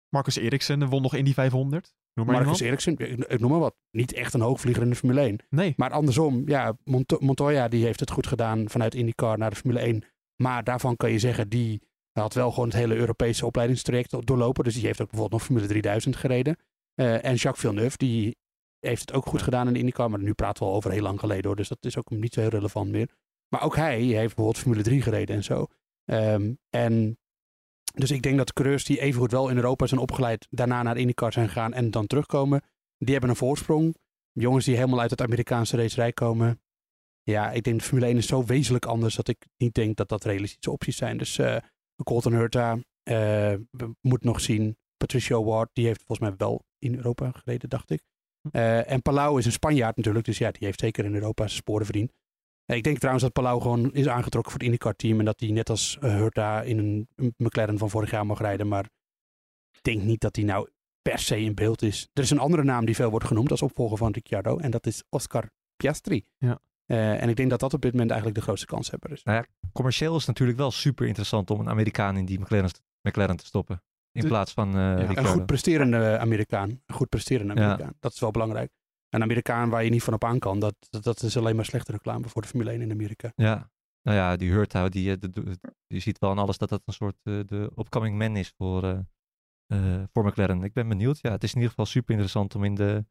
Marcus Eriksen won nog in die 500. Noem maar Marcus Eriksen, ik noem maar wat. Niet echt een hoogvlieger in de Formule 1. Nee. Maar andersom, ja, Mont Montoya die heeft het goed gedaan vanuit IndyCar naar de Formule 1. Maar daarvan kan je zeggen, die hij had wel gewoon het hele Europese opleidingstraject doorlopen. Dus die heeft ook bijvoorbeeld nog Formule 3000 gereden. Uh, en Jacques Villeneuve, die heeft het ook goed gedaan in de IndyCar. Maar nu praten we al over heel lang geleden hoor. Dus dat is ook niet zo heel relevant meer. Maar ook hij heeft bijvoorbeeld Formule 3 gereden en zo. Um, en dus ik denk dat de coureurs die evengoed wel in Europa zijn opgeleid, daarna naar IndyCar zijn gegaan en dan terugkomen, die hebben een voorsprong. Jongens die helemaal uit het Amerikaanse racerij komen. Ja, ik denk de Formule 1 is zo wezenlijk anders dat ik niet denk dat dat realistische opties zijn. Dus uh, Colton Hurta, we moeten nog zien. Patricia Ward, die heeft volgens mij wel in Europa gereden, dacht ik. Uh, en Palau is een Spanjaard natuurlijk, dus ja, die heeft zeker in Europa zijn sporen verdiend. ik denk trouwens dat Palau gewoon is aangetrokken voor het IndyCar-team en dat hij net als Hurta in een McLaren van vorig jaar mag rijden. Maar ik denk niet dat hij nou per se in beeld is. Er is een andere naam die veel wordt genoemd als opvolger van Ricciardo en dat is Oscar Piastri. Ja. Uh, en ik denk dat dat op dit moment eigenlijk de grootste kans hebben. Dus. Nou ja, commercieel is het natuurlijk wel super interessant om een Amerikaan in die McLaren, McLaren te stoppen. In de, plaats van uh, ja, Een goed presterende Amerikaan. Een goed presterende Amerikaan. Ja. Dat is wel belangrijk. Een Amerikaan waar je niet van op aan kan, dat, dat, dat, is alleen maar slechte reclame voor de Formule 1 in Amerika. Ja, nou ja, die Hurta, die, eh, die, die ziet wel aan alles dat dat een soort uh, de upcoming man is voor, uh, voor McLaren. Ik ben benieuwd. Ja, het is in ieder geval super interessant om in de,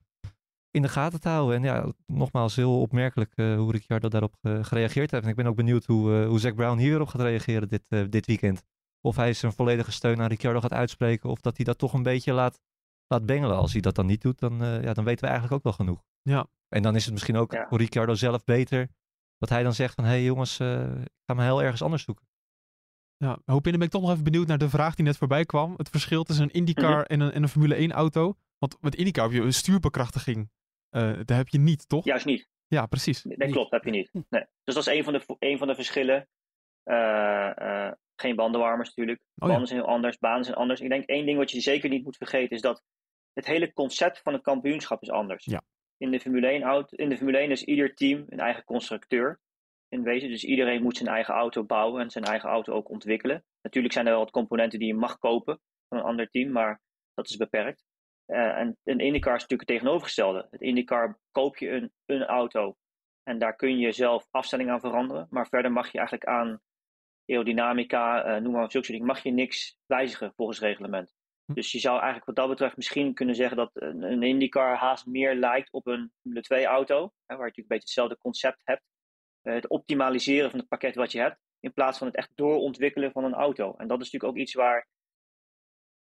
in de gaten te houden. En ja, nogmaals, heel opmerkelijk uh, hoe Ricciardo daarop uh, gereageerd heeft. En ik ben ook benieuwd hoe, uh, hoe Zack Brown hierop gaat reageren dit, dit weekend. Of hij zijn volledige steun aan Ricciardo gaat uitspreken. Of dat hij dat toch een beetje laat, laat bengelen. Als hij dat dan niet doet, dan, ja, dan weten we eigenlijk ook wel genoeg. Ja. En dan is het misschien ook ja. voor Ricciardo zelf beter. Dat hij dan zegt van, hé hey jongens, ik ga me heel ergens anders zoeken. Ja, Hopin, ben ik toch nog even benieuwd naar de vraag die net voorbij kwam. Het verschil tussen een IndyCar mm -hmm. en, een, en een Formule 1 auto. Want met IndyCar heb je een stuurbekrachtiging uh, daar heb je niet, toch? Juist niet. Ja, precies. Nee, dat klopt, heb je niet. Nee. Dus dat is een van de, een van de verschillen. Uh, uh, geen bandenwarmers natuurlijk. Oh, Banden ja. zijn heel anders, banen zijn anders. Ik denk één ding wat je zeker niet moet vergeten is dat het hele concept van het kampioenschap is anders. Ja. In de Formule 1, auto, in de Formule 1 is ieder team een eigen constructeur. In wezen, dus iedereen moet zijn eigen auto bouwen en zijn eigen auto ook ontwikkelen. Natuurlijk zijn er wel wat componenten die je mag kopen van een ander team, maar dat is beperkt. Uh, en een IndyCar is natuurlijk het tegenovergestelde. Het IndyCar koop je een, een auto en daar kun je zelf afstelling aan veranderen. Maar verder mag je eigenlijk aan aerodynamica, uh, noem maar zulke dingen, mag je niks wijzigen volgens reglement. Hm. Dus je zou eigenlijk wat dat betreft misschien kunnen zeggen dat een, een IndyCar haast meer lijkt op een Formule 2 auto. Hè, waar je natuurlijk een beetje hetzelfde concept hebt. Uh, het optimaliseren van het pakket wat je hebt. In plaats van het echt doorontwikkelen van een auto. En dat is natuurlijk ook iets waar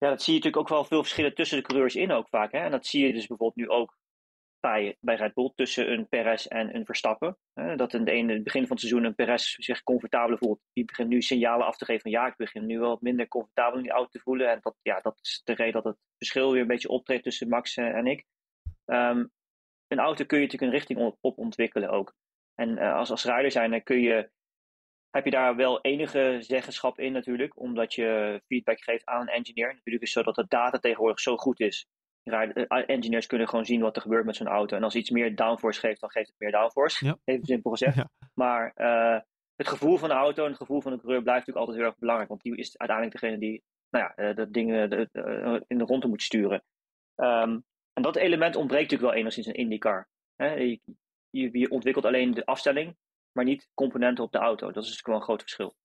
ja, dat zie je natuurlijk ook wel veel verschillen tussen de coureurs in ook vaak. Hè? En dat zie je dus bijvoorbeeld nu ook bij, bij Red Bull tussen een Perez en een Verstappen. Hè? Dat in, de het begin van het seizoen een Perez zich comfortabeler voelt. Die begint nu signalen af te geven van ja, ik begin nu wel minder comfortabel in die auto te voelen. En dat, ja, dat is de reden dat het verschil weer een beetje optreedt tussen Max en ik. Um, een auto kun je natuurlijk een richting op, ontwikkelen ook. En uh, als, als rijder zijn, dan kun je heb je daar wel enige zeggenschap in natuurlijk, omdat je feedback geeft aan een engineer. Natuurlijk is het zo dat de data tegenwoordig zo goed is, engineers kunnen gewoon zien wat er gebeurt met zo'n auto. En als iets meer downforce geeft, dan geeft het meer downforce. Even simpel gezegd. Maar het gevoel van de auto en het gevoel van de coureur blijft natuurlijk altijd heel erg belangrijk. Want die is uiteindelijk degene die nou ja, dat ding in de ronde moet sturen. Ehm, en dat element ontbreekt natuurlijk wel enigszins in IndyCar. Hè? Je, je, ontwikkelt alleen de afstelling, maar niet componenten op de auto. Dat is natuurlijk wel een groot verschil.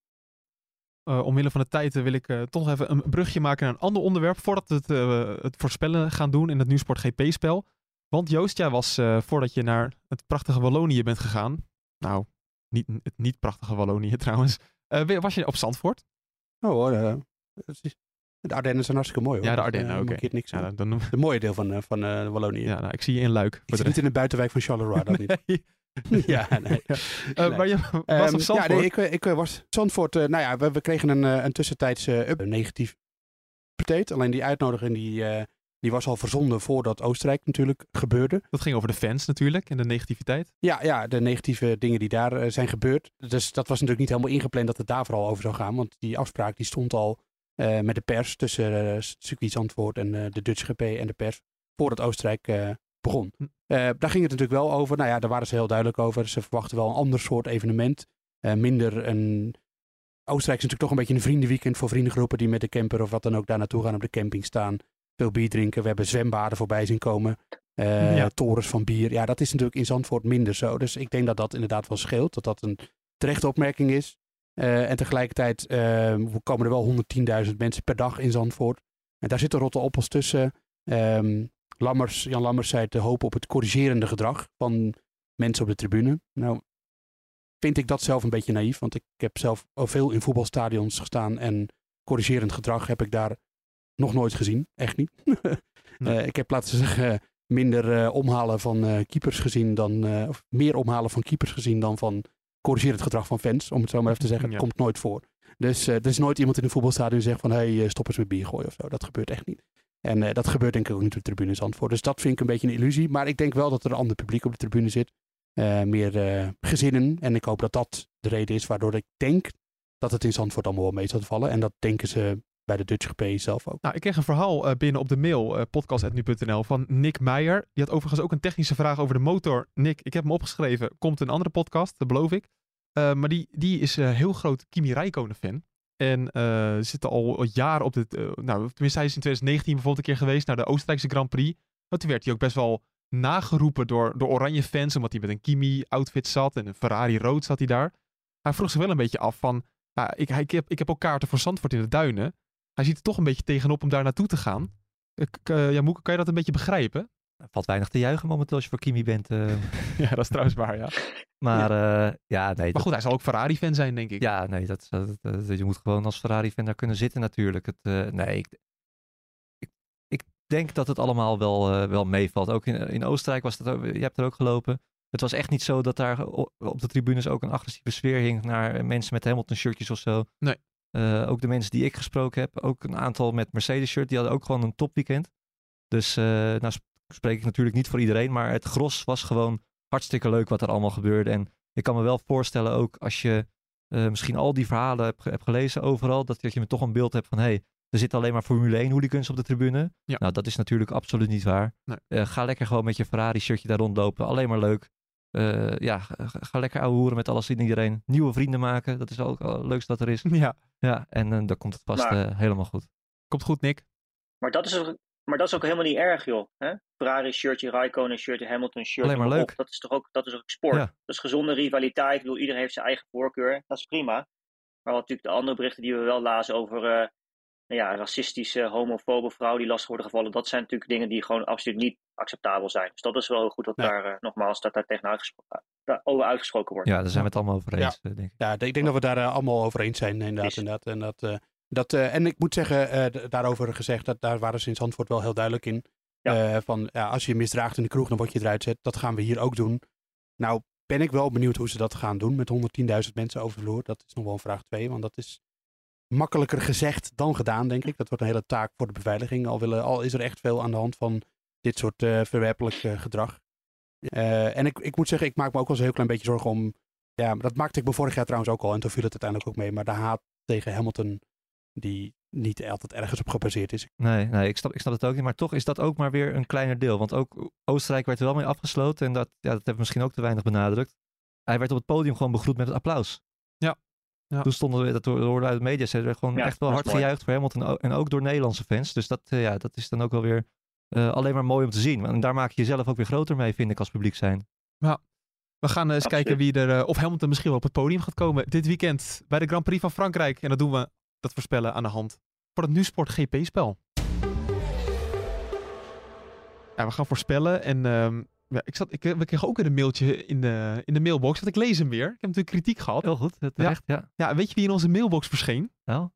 Uh, omwille van de tijd wil ik uh, toch even een brugje maken naar een ander onderwerp. Voordat we het, uh, het voorspellen gaan doen in het Nieuwsport GP-spel. Want Joost, jij was voordat je naar het prachtige Wallonië bent gegaan. Nou, niet, het niet prachtige Wallonië trouwens. was je op Zandvoort? Oh hoor, de Ardennen zijn hartstikke mooi hoor. Ja, de Ardennen, uh, oké. Okay. niks ja, dan, De mooie deel van, uh, van uh, Wallonië. Ja, nou, ik zie je in Luik. Ik zit niet in de buitenwijk van Charleroi, dat niet. ja, nee. nee. Maar je was op Zandvoort? Ja, nee, ik, ik was Zandvoort. nou ja, we, we kregen een, een tussentijdse up, negatief update. Alleen die uitnodiging die, die was al verzonden voordat Oostenrijk natuurlijk gebeurde. Dat ging over de fans natuurlijk en de negativiteit. Ja, ja de negatieve dingen die daar zijn gebeurd. Dus dat was natuurlijk niet helemaal ingepland dat het daar vooral over zou gaan. Want die afspraak die stond al uh, met de pers tussen uh, circuit Zandvoort en uh, de Dutch GP en de pers voordat Oostenrijk begon. Hm. daar ging het natuurlijk wel over. Nou ja, daar waren ze heel duidelijk over. Ze verwachten wel een ander soort evenement. minder een... Oostenrijk is natuurlijk toch een beetje een vriendenweekend voor vriendengroepen die met de camper of wat dan ook daar naartoe gaan op de camping staan. Veel bier drinken. We hebben zwembaden voorbij zien komen. Ja. Torens van bier. Ja, dat is natuurlijk in Zandvoort minder zo. Dus ik denk dat dat inderdaad wel scheelt. Dat dat een terechte opmerking is. En tegelijkertijd uh, komen er wel 110.000 mensen per dag in Zandvoort. En daar zitten rotte appels tussen. Um, Lammers, Jan Lammers zei te hopen op het corrigerende gedrag van mensen op de tribune. Nou, vind ik dat zelf een beetje naïef. Want ik heb zelf veel in voetbalstadions gestaan. En corrigerend gedrag heb ik daar nog nooit gezien. Echt niet. nee. uh, ik heb, laten zeggen, minder omhalen van keepers gezien dan. of meer omhalen van keepers gezien dan van corrigeer het gedrag van fans, om het zo maar even te zeggen. Dat komt nooit voor. Dus er is nooit iemand in een voetbalstadion die zegt van hé, hey, stop eens met bier gooien of zo. Dat gebeurt echt niet. En uh, dat gebeurt denk ik ook niet op de tribune Zandvoort. Dus dat vind ik een beetje een illusie. Maar ik denk wel dat er een ander publiek op de tribune zit. Uh, meer gezinnen. En ik hoop dat dat de reden is waardoor ik denk dat het in Zandvoort allemaal wel mee zal vallen. En dat denken ze bij de Dutch GP zelf ook. Nou, ik kreeg een verhaal binnen op de mail, podcast.nu.nl, van Nick Meijer. Die had overigens ook een technische vraag over de motor. Nick, ik heb hem opgeschreven. Komt een andere podcast, dat beloof ik. Maar die, die is heel groot Kimi Räikkönen fan. En uh, zit al jaren op dit. Uh, nou, tenminste, hij is in 2019 bijvoorbeeld een keer geweest naar de Oostenrijkse Grand Prix. Maar toen werd hij ook best wel nageroepen door, door oranje fans, omdat hij met een Kimi-outfit zat en een Ferrari rood zat hij daar. Hij vroeg zich wel een beetje af van, ik, ik, heb, ik heb ook kaarten voor Zandvoort in de duinen. Hij ziet er toch een beetje tegenop om daar naartoe te gaan. ja, Moeke, kan je dat een beetje begrijpen? Er valt weinig te juichen momenteel als je voor Kimi bent. ja, dat is trouwens waar, ja. Maar ja, uh, ja nee. Maar goed, hij zal ook Ferrari-fan zijn, denk ik. Ja, nee, dat, dat, dat je moet gewoon als Ferrari-fan daar kunnen zitten natuurlijk. Het, uh, nee, ik, denk dat het allemaal wel, uh, wel meevalt. Ook in, in Oostenrijk was dat ook, je hebt er ook gelopen. Het was echt niet zo dat daar op de tribunes ook een agressieve sfeer hing naar mensen met Hamilton-shirtjes of zo. Nee. ook de mensen die ik gesproken heb, ook een aantal met Mercedes-shirt, die hadden ook gewoon een topweekend. Dus nou spreek ik natuurlijk niet voor iedereen, maar het gros was gewoon hartstikke leuk wat er allemaal gebeurde. En ik kan me wel voorstellen ook als je uh, misschien al die verhalen hebt, hebt gelezen overal, dat, dat je toch een beeld hebt van hé, hey, er zitten alleen maar Formule 1 hooligans op de tribune. Ja. Nou, dat is natuurlijk absoluut niet waar. Nee. Uh, ga lekker gewoon met je Ferrari shirtje daar rondlopen. Alleen maar leuk. Uh, ja, ga lekker ouwe hoeren met alles en iedereen. Nieuwe vrienden maken. Dat is ook het leukste dat er is. Ja. Ja, en dan komt het vast maar, helemaal goed. Komt goed, Nick. Maar dat is maar dat is ook helemaal niet erg, joh. Hè? Ferrari shirtje, Raikkonen shirtje, Hamilton shirtje. Alleen maar leuk. Op. Dat is toch ook, dat is ook sport. Ja. Dat is gezonde rivaliteit. Ik bedoel, iedereen heeft zijn eigen voorkeur. Dat is prima. Maar wat natuurlijk de andere berichten die we wel lazen over uh, nou ja, racistische, homofobe vrouwen die lastig worden gevallen. Dat zijn natuurlijk dingen die gewoon absoluut niet acceptabel zijn. Dus dat is wel heel goed dat nee. daar uh, nogmaals dat daar tegen uitgesproken, over uitgesproken wordt. Ja, daar zijn we het allemaal over eens, ja. denk ik. Ja, ik denk dat we daar uh, allemaal over eens zijn inderdaad. inderdaad. En dat... Dat, uh, en ik moet zeggen, uh, daarover gezegd, dat, daar waren ze in Zandvoort wel heel duidelijk in. Ja. Uh, van ja, als je misdraagt in de kroeg, dan word je eruit zet. Dat gaan we hier ook doen. Nou, ben ik wel benieuwd hoe ze dat gaan doen met 110.000 mensen over de vloer. Dat is nog wel een vraag 2, want dat is makkelijker gezegd dan gedaan, denk ik. Dat wordt een hele taak voor de beveiliging. Al, willen, al is er echt veel aan de hand van dit soort verwerpelijk gedrag. en ik, ik moet zeggen, ik maak me ook wel eens een heel klein beetje zorgen om. Ja, dat maakte ik me vorig jaar trouwens ook al. En toen viel het uiteindelijk ook mee. Maar de haat tegen Hamilton die niet altijd ergens op gebaseerd is. Nee, nee ik, snap, ik snap het ook niet. Maar toch is dat ook maar weer een kleiner deel. Want ook Oostenrijk werd er wel mee afgesloten. En dat, ja, dat hebben we misschien ook te weinig benadrukt. Hij werd op het podium gewoon begroet met het applaus. Ja. ja. Toen stonden we, dat hoorden uit de media, ze werden gewoon Ja, echt wel hard mooi. gejuicht voor Hamilton. En ook door Nederlandse fans. Dus dat, eh, ja, dat is dan ook wel weer eh, alleen maar mooi om te zien. En daar maak je jezelf ook weer groter mee, vind ik, als publiek zijn. We gaan eh, eens Absoluut. kijken wie er, eh, of Hamilton misschien wel op het podium gaat komen dit weekend bij de Grand Prix van Frankrijk. En dat doen we, dat voorspellen aan de hand voor het NuSport GP-spel. Ja, we gaan voorspellen en ehm, ja, ik, zat, ik, we kregen ook weer een mailtje in de, in de mailbox, want ik lees hem weer. Ik heb natuurlijk kritiek gehad. Heel goed, terecht, ja. Ja, weet je wie in onze mailbox verscheen? Nou?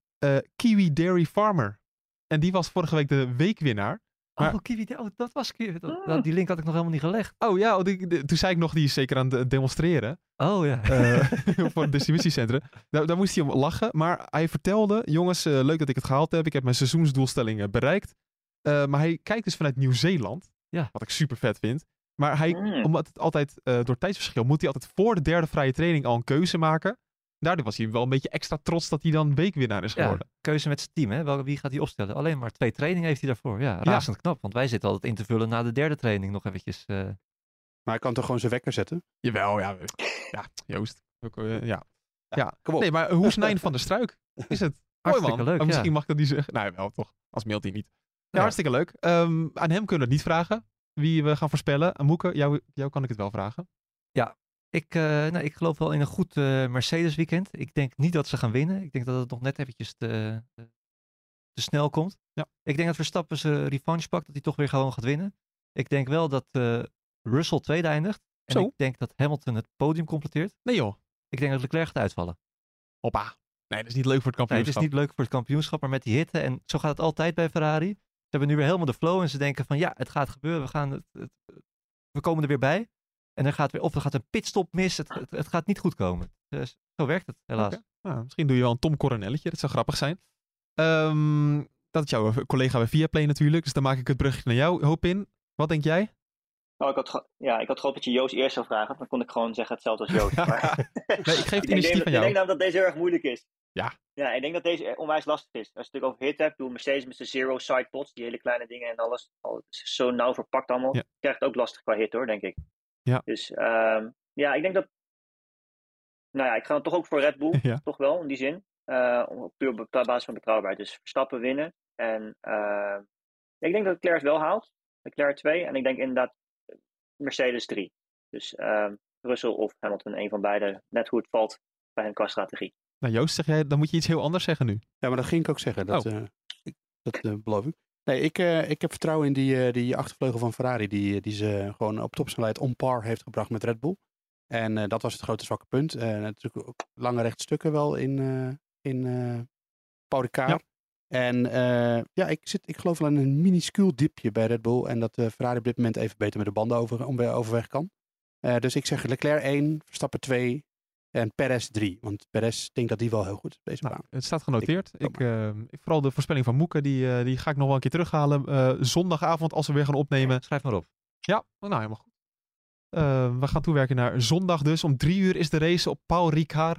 Kiwi Dairy Farmer. En die was vorige week de weekwinnaar. Maar- Oh, Kiwi, oh, dat was Kiwi. Dat- dat- die link had ik nog helemaal niet gelegd. Oh ja, oh, die- die- toen zei ik nog, die is zeker aan het demonstreren. Oh ja. eh, voor het distributiecentrum. Daar, daar moest hij om lachen. Maar hij vertelde, jongens, eh, leuk dat ik het gehaald heb. Ik heb mijn seizoensdoelstellingen bereikt. Eh, maar hij kijkt dus vanuit Nieuw-Zeeland. Ja. Wat ik super vet vind. Maar hij, Mm. omdat het altijd eh, door tijdsverschil, moet hij altijd voor de derde vrije training al een keuze maken. Daardoor was hij wel een beetje extra trots dat hij dan weekwinnaar is ja, geworden. keuze met zijn team, hè? Wel, wie gaat hij opstellen? Alleen maar twee trainingen heeft hij daarvoor. Ja, razend knap. Want wij zitten altijd in te vullen na de derde training nog eventjes. eh, Maar hij kan toch gewoon zijn wekker zetten? Jawel, ja. Ja, Joost. Ook, eh, ja. ja. Kom op. Nee, maar hoe is Nijn van der Struik? Is het? Mooi Hartstikke man. leuk, misschien ja. mag ik dat niet zeggen. Nee, wel toch. Als mailt hij niet. Ja, Ja. hartstikke leuk. Ehm, aan hem kunnen we het niet vragen. Wie we gaan voorspellen. Aan Moeke, jou, jou kan ik het wel vragen. Ik, eh, nou, ik geloof wel in een goed eh, Mercedes weekend. Ik denk niet dat ze gaan winnen. Ik denk dat het nog net eventjes te, te, te snel komt. Ja. Ik denk dat Verstappen zijn revanche pakt, dat hij toch weer gewoon gaat winnen. Ik denk wel dat eh, Russell tweede eindigt. En Zo. ik denk dat Hamilton het podium completeert. Nee joh. Ik denk dat Leclerc gaat uitvallen. Hoppa. Nee, dat is niet leuk voor het Nee, het kampioenschap. is niet leuk voor het kampioenschap, maar met die hitte. En zo gaat het altijd bij Ferrari. Ze hebben nu weer helemaal de flow en ze denken van ja, het gaat gebeuren. We, gaan het, het- we komen er weer bij. En er gaat weer, of er gaat een pitstop mis. Het, het, het gaat niet goed komen. Dus zo werkt het, helaas. Nou, misschien doe je wel een Tom Coronelletje. Dat zou grappig zijn. Ehm, dat is jouw collega bij Viaplay natuurlijk. Dus dan maak ik het brugje naar jou. Hoop in. Wat denk jij? Oh, ik had, ja, ik had gehoopt dat je Joost eerst zou vragen. Dan kon ik gewoon zeggen hetzelfde als Joost. Maar- Nee, ik geef het ik denk, initiatief aan ik denk jou. namelijk dat deze heel erg moeilijk is. Ja. Ja, ik denk dat deze onwijs lastig is. Als je het natuurlijk over hit hebt, ik bedoel Mercedes met zijn zero side pots, die hele kleine dingen en alles. Al, het is zo nauw verpakt allemaal. Ja. Krijgt het ook lastig qua hit hoor, denk ik. Ja. Dus ehm, ja, ik denk dat. Nou ja, ik ga dan toch ook voor Red Bull. Ja. Toch wel, in die zin. Eh, om- puur op basis van betrouwbaarheid. Dus Verstappen winnen. En eh, ik denk dat Leclerc het wel haalt. Leclerc 2. En ik denk inderdaad Mercedes 3. Dus ehm, Russell of Hamilton, een van beide. Net hoe het valt bij hun qua strategie. Nou Joost, zeg jij, dan moet je iets heel anders zeggen nu. Ja, maar dat ging ik ook zeggen. Dat, Oh. eh, ik, dat eh, beloof ik. Nee, ik, eh, ik heb vertrouwen in die, eh, die achtervleugel van Ferrari. Die, die ze gewoon op topsnelheid on par heeft gebracht met Red Bull. En eh, dat was het grote zwakke punt. Eh, natuurlijk ook lange rechtstukken wel in, eh in eh Paul Ricard. Ja. En eh, ja, ik, zit, ik geloof wel in een minuscuul dipje bij Red Bull. En dat eh, Ferrari op dit moment even beter met de banden over, om, overweg kan. Eh, dus ik zeg Leclerc 1, Verstappen 2 en Perez 3. Want Perez denkt dat die wel heel goed is deze Nou, baan. het staat genoteerd. Ik- Ik, eh, ik- vooral de voorspelling van Moeke, die, eh, die ga ik nog wel een keer terughalen. eh, zondagavond als we weer gaan opnemen. Schrijf maar op. Ja, nou helemaal goed. We gaan toewerken naar zondag dus. Om drie uur is de race op Paul Ricard.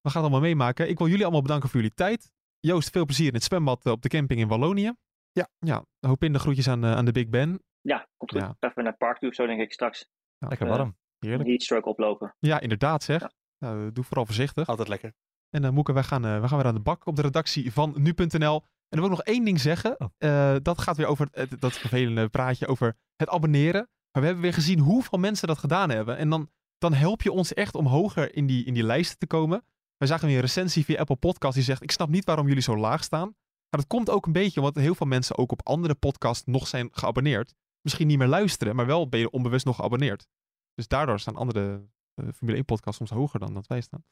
We gaan het allemaal meemaken. Ik wil jullie allemaal bedanken voor jullie tijd. Joost, veel plezier in het zwembad op de camping in Wallonië. Ja. Ja, hoop in de groetjes aan, aan de Big Ben. Ja, komt goed. Ja. Even naar het park toe of zo, denk ik straks. Lekker Eh, warm. Heerlijk. Een heatstroke oplopen. Ja, inderdaad zeg. Ja. Nou, doe vooral voorzichtig. Altijd lekker. En uh, Moeke, wij gaan, uh, wij gaan weer aan de bak op de redactie van nu.nl. En dan wil ik nog één ding zeggen. Oh. Uh, dat gaat weer over het, dat vervelende praatje over het abonneren. Maar we hebben weer gezien hoeveel mensen dat gedaan hebben. En dan, dan help je ons echt om hoger in die, in die lijsten te komen. Wij zagen weer een recensie via Apple Podcast die zegt... ik snap niet waarom jullie zo laag staan. Maar dat komt ook een beetje omdat heel veel mensen ook op andere podcasts nog zijn geabonneerd. Misschien niet meer luisteren, maar wel ben je onbewust nog geabonneerd. Dus daardoor staan andere uh, Formule 1 podcasts soms hoger dan dat wij staan.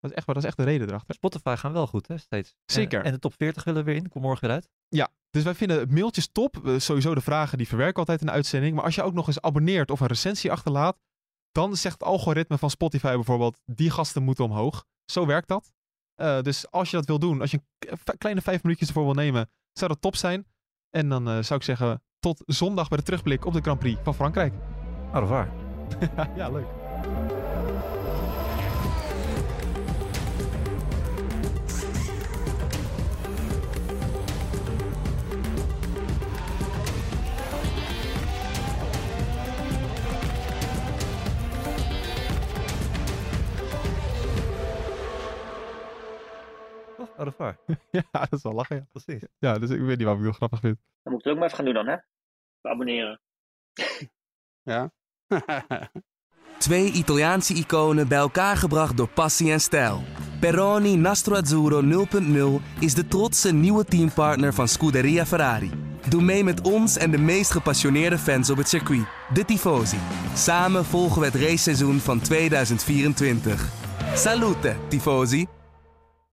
Dat is echt, dat is echt de reden erachter. Spotify gaan wel goed, hè, steeds. Zeker. En, en de top 40 willen weer in. Kom morgen weer uit. Ja, dus wij vinden mailtjes top. Uh, sowieso de vragen die verwerken we altijd in de uitzending. Maar als je ook nog eens abonneert of een recensie achterlaat, dan zegt het algoritme van Spotify bijvoorbeeld, die gasten moeten omhoog. Zo werkt dat. Uh, dus als je dat wil doen, als je een kleine vijf minuutjes ervoor wil nemen, zou dat top zijn. En dan uh, zou ik zeggen, tot zondag bij de terugblik op de Grand Prix van Frankrijk. Au revoir. ja, leuk. Au revoir. ja, dat is wel lachen, ja. Precies. Ja, dus ik weet niet waarom ik het grappig vind. Dan moet ik het ook maar even gaan doen dan, hè? Abonneren. Ja. Twee Italiaanse iconen bij elkaar gebracht door passie en stijl. Peroni Nastro Azzurro 0.0 is de trotse nieuwe teampartner van Scuderia Ferrari. Doe mee met ons en de meest gepassioneerde fans op het circuit, de Tifosi. Samen volgen we het raceseizoen van 2024. Salute, Tifosi!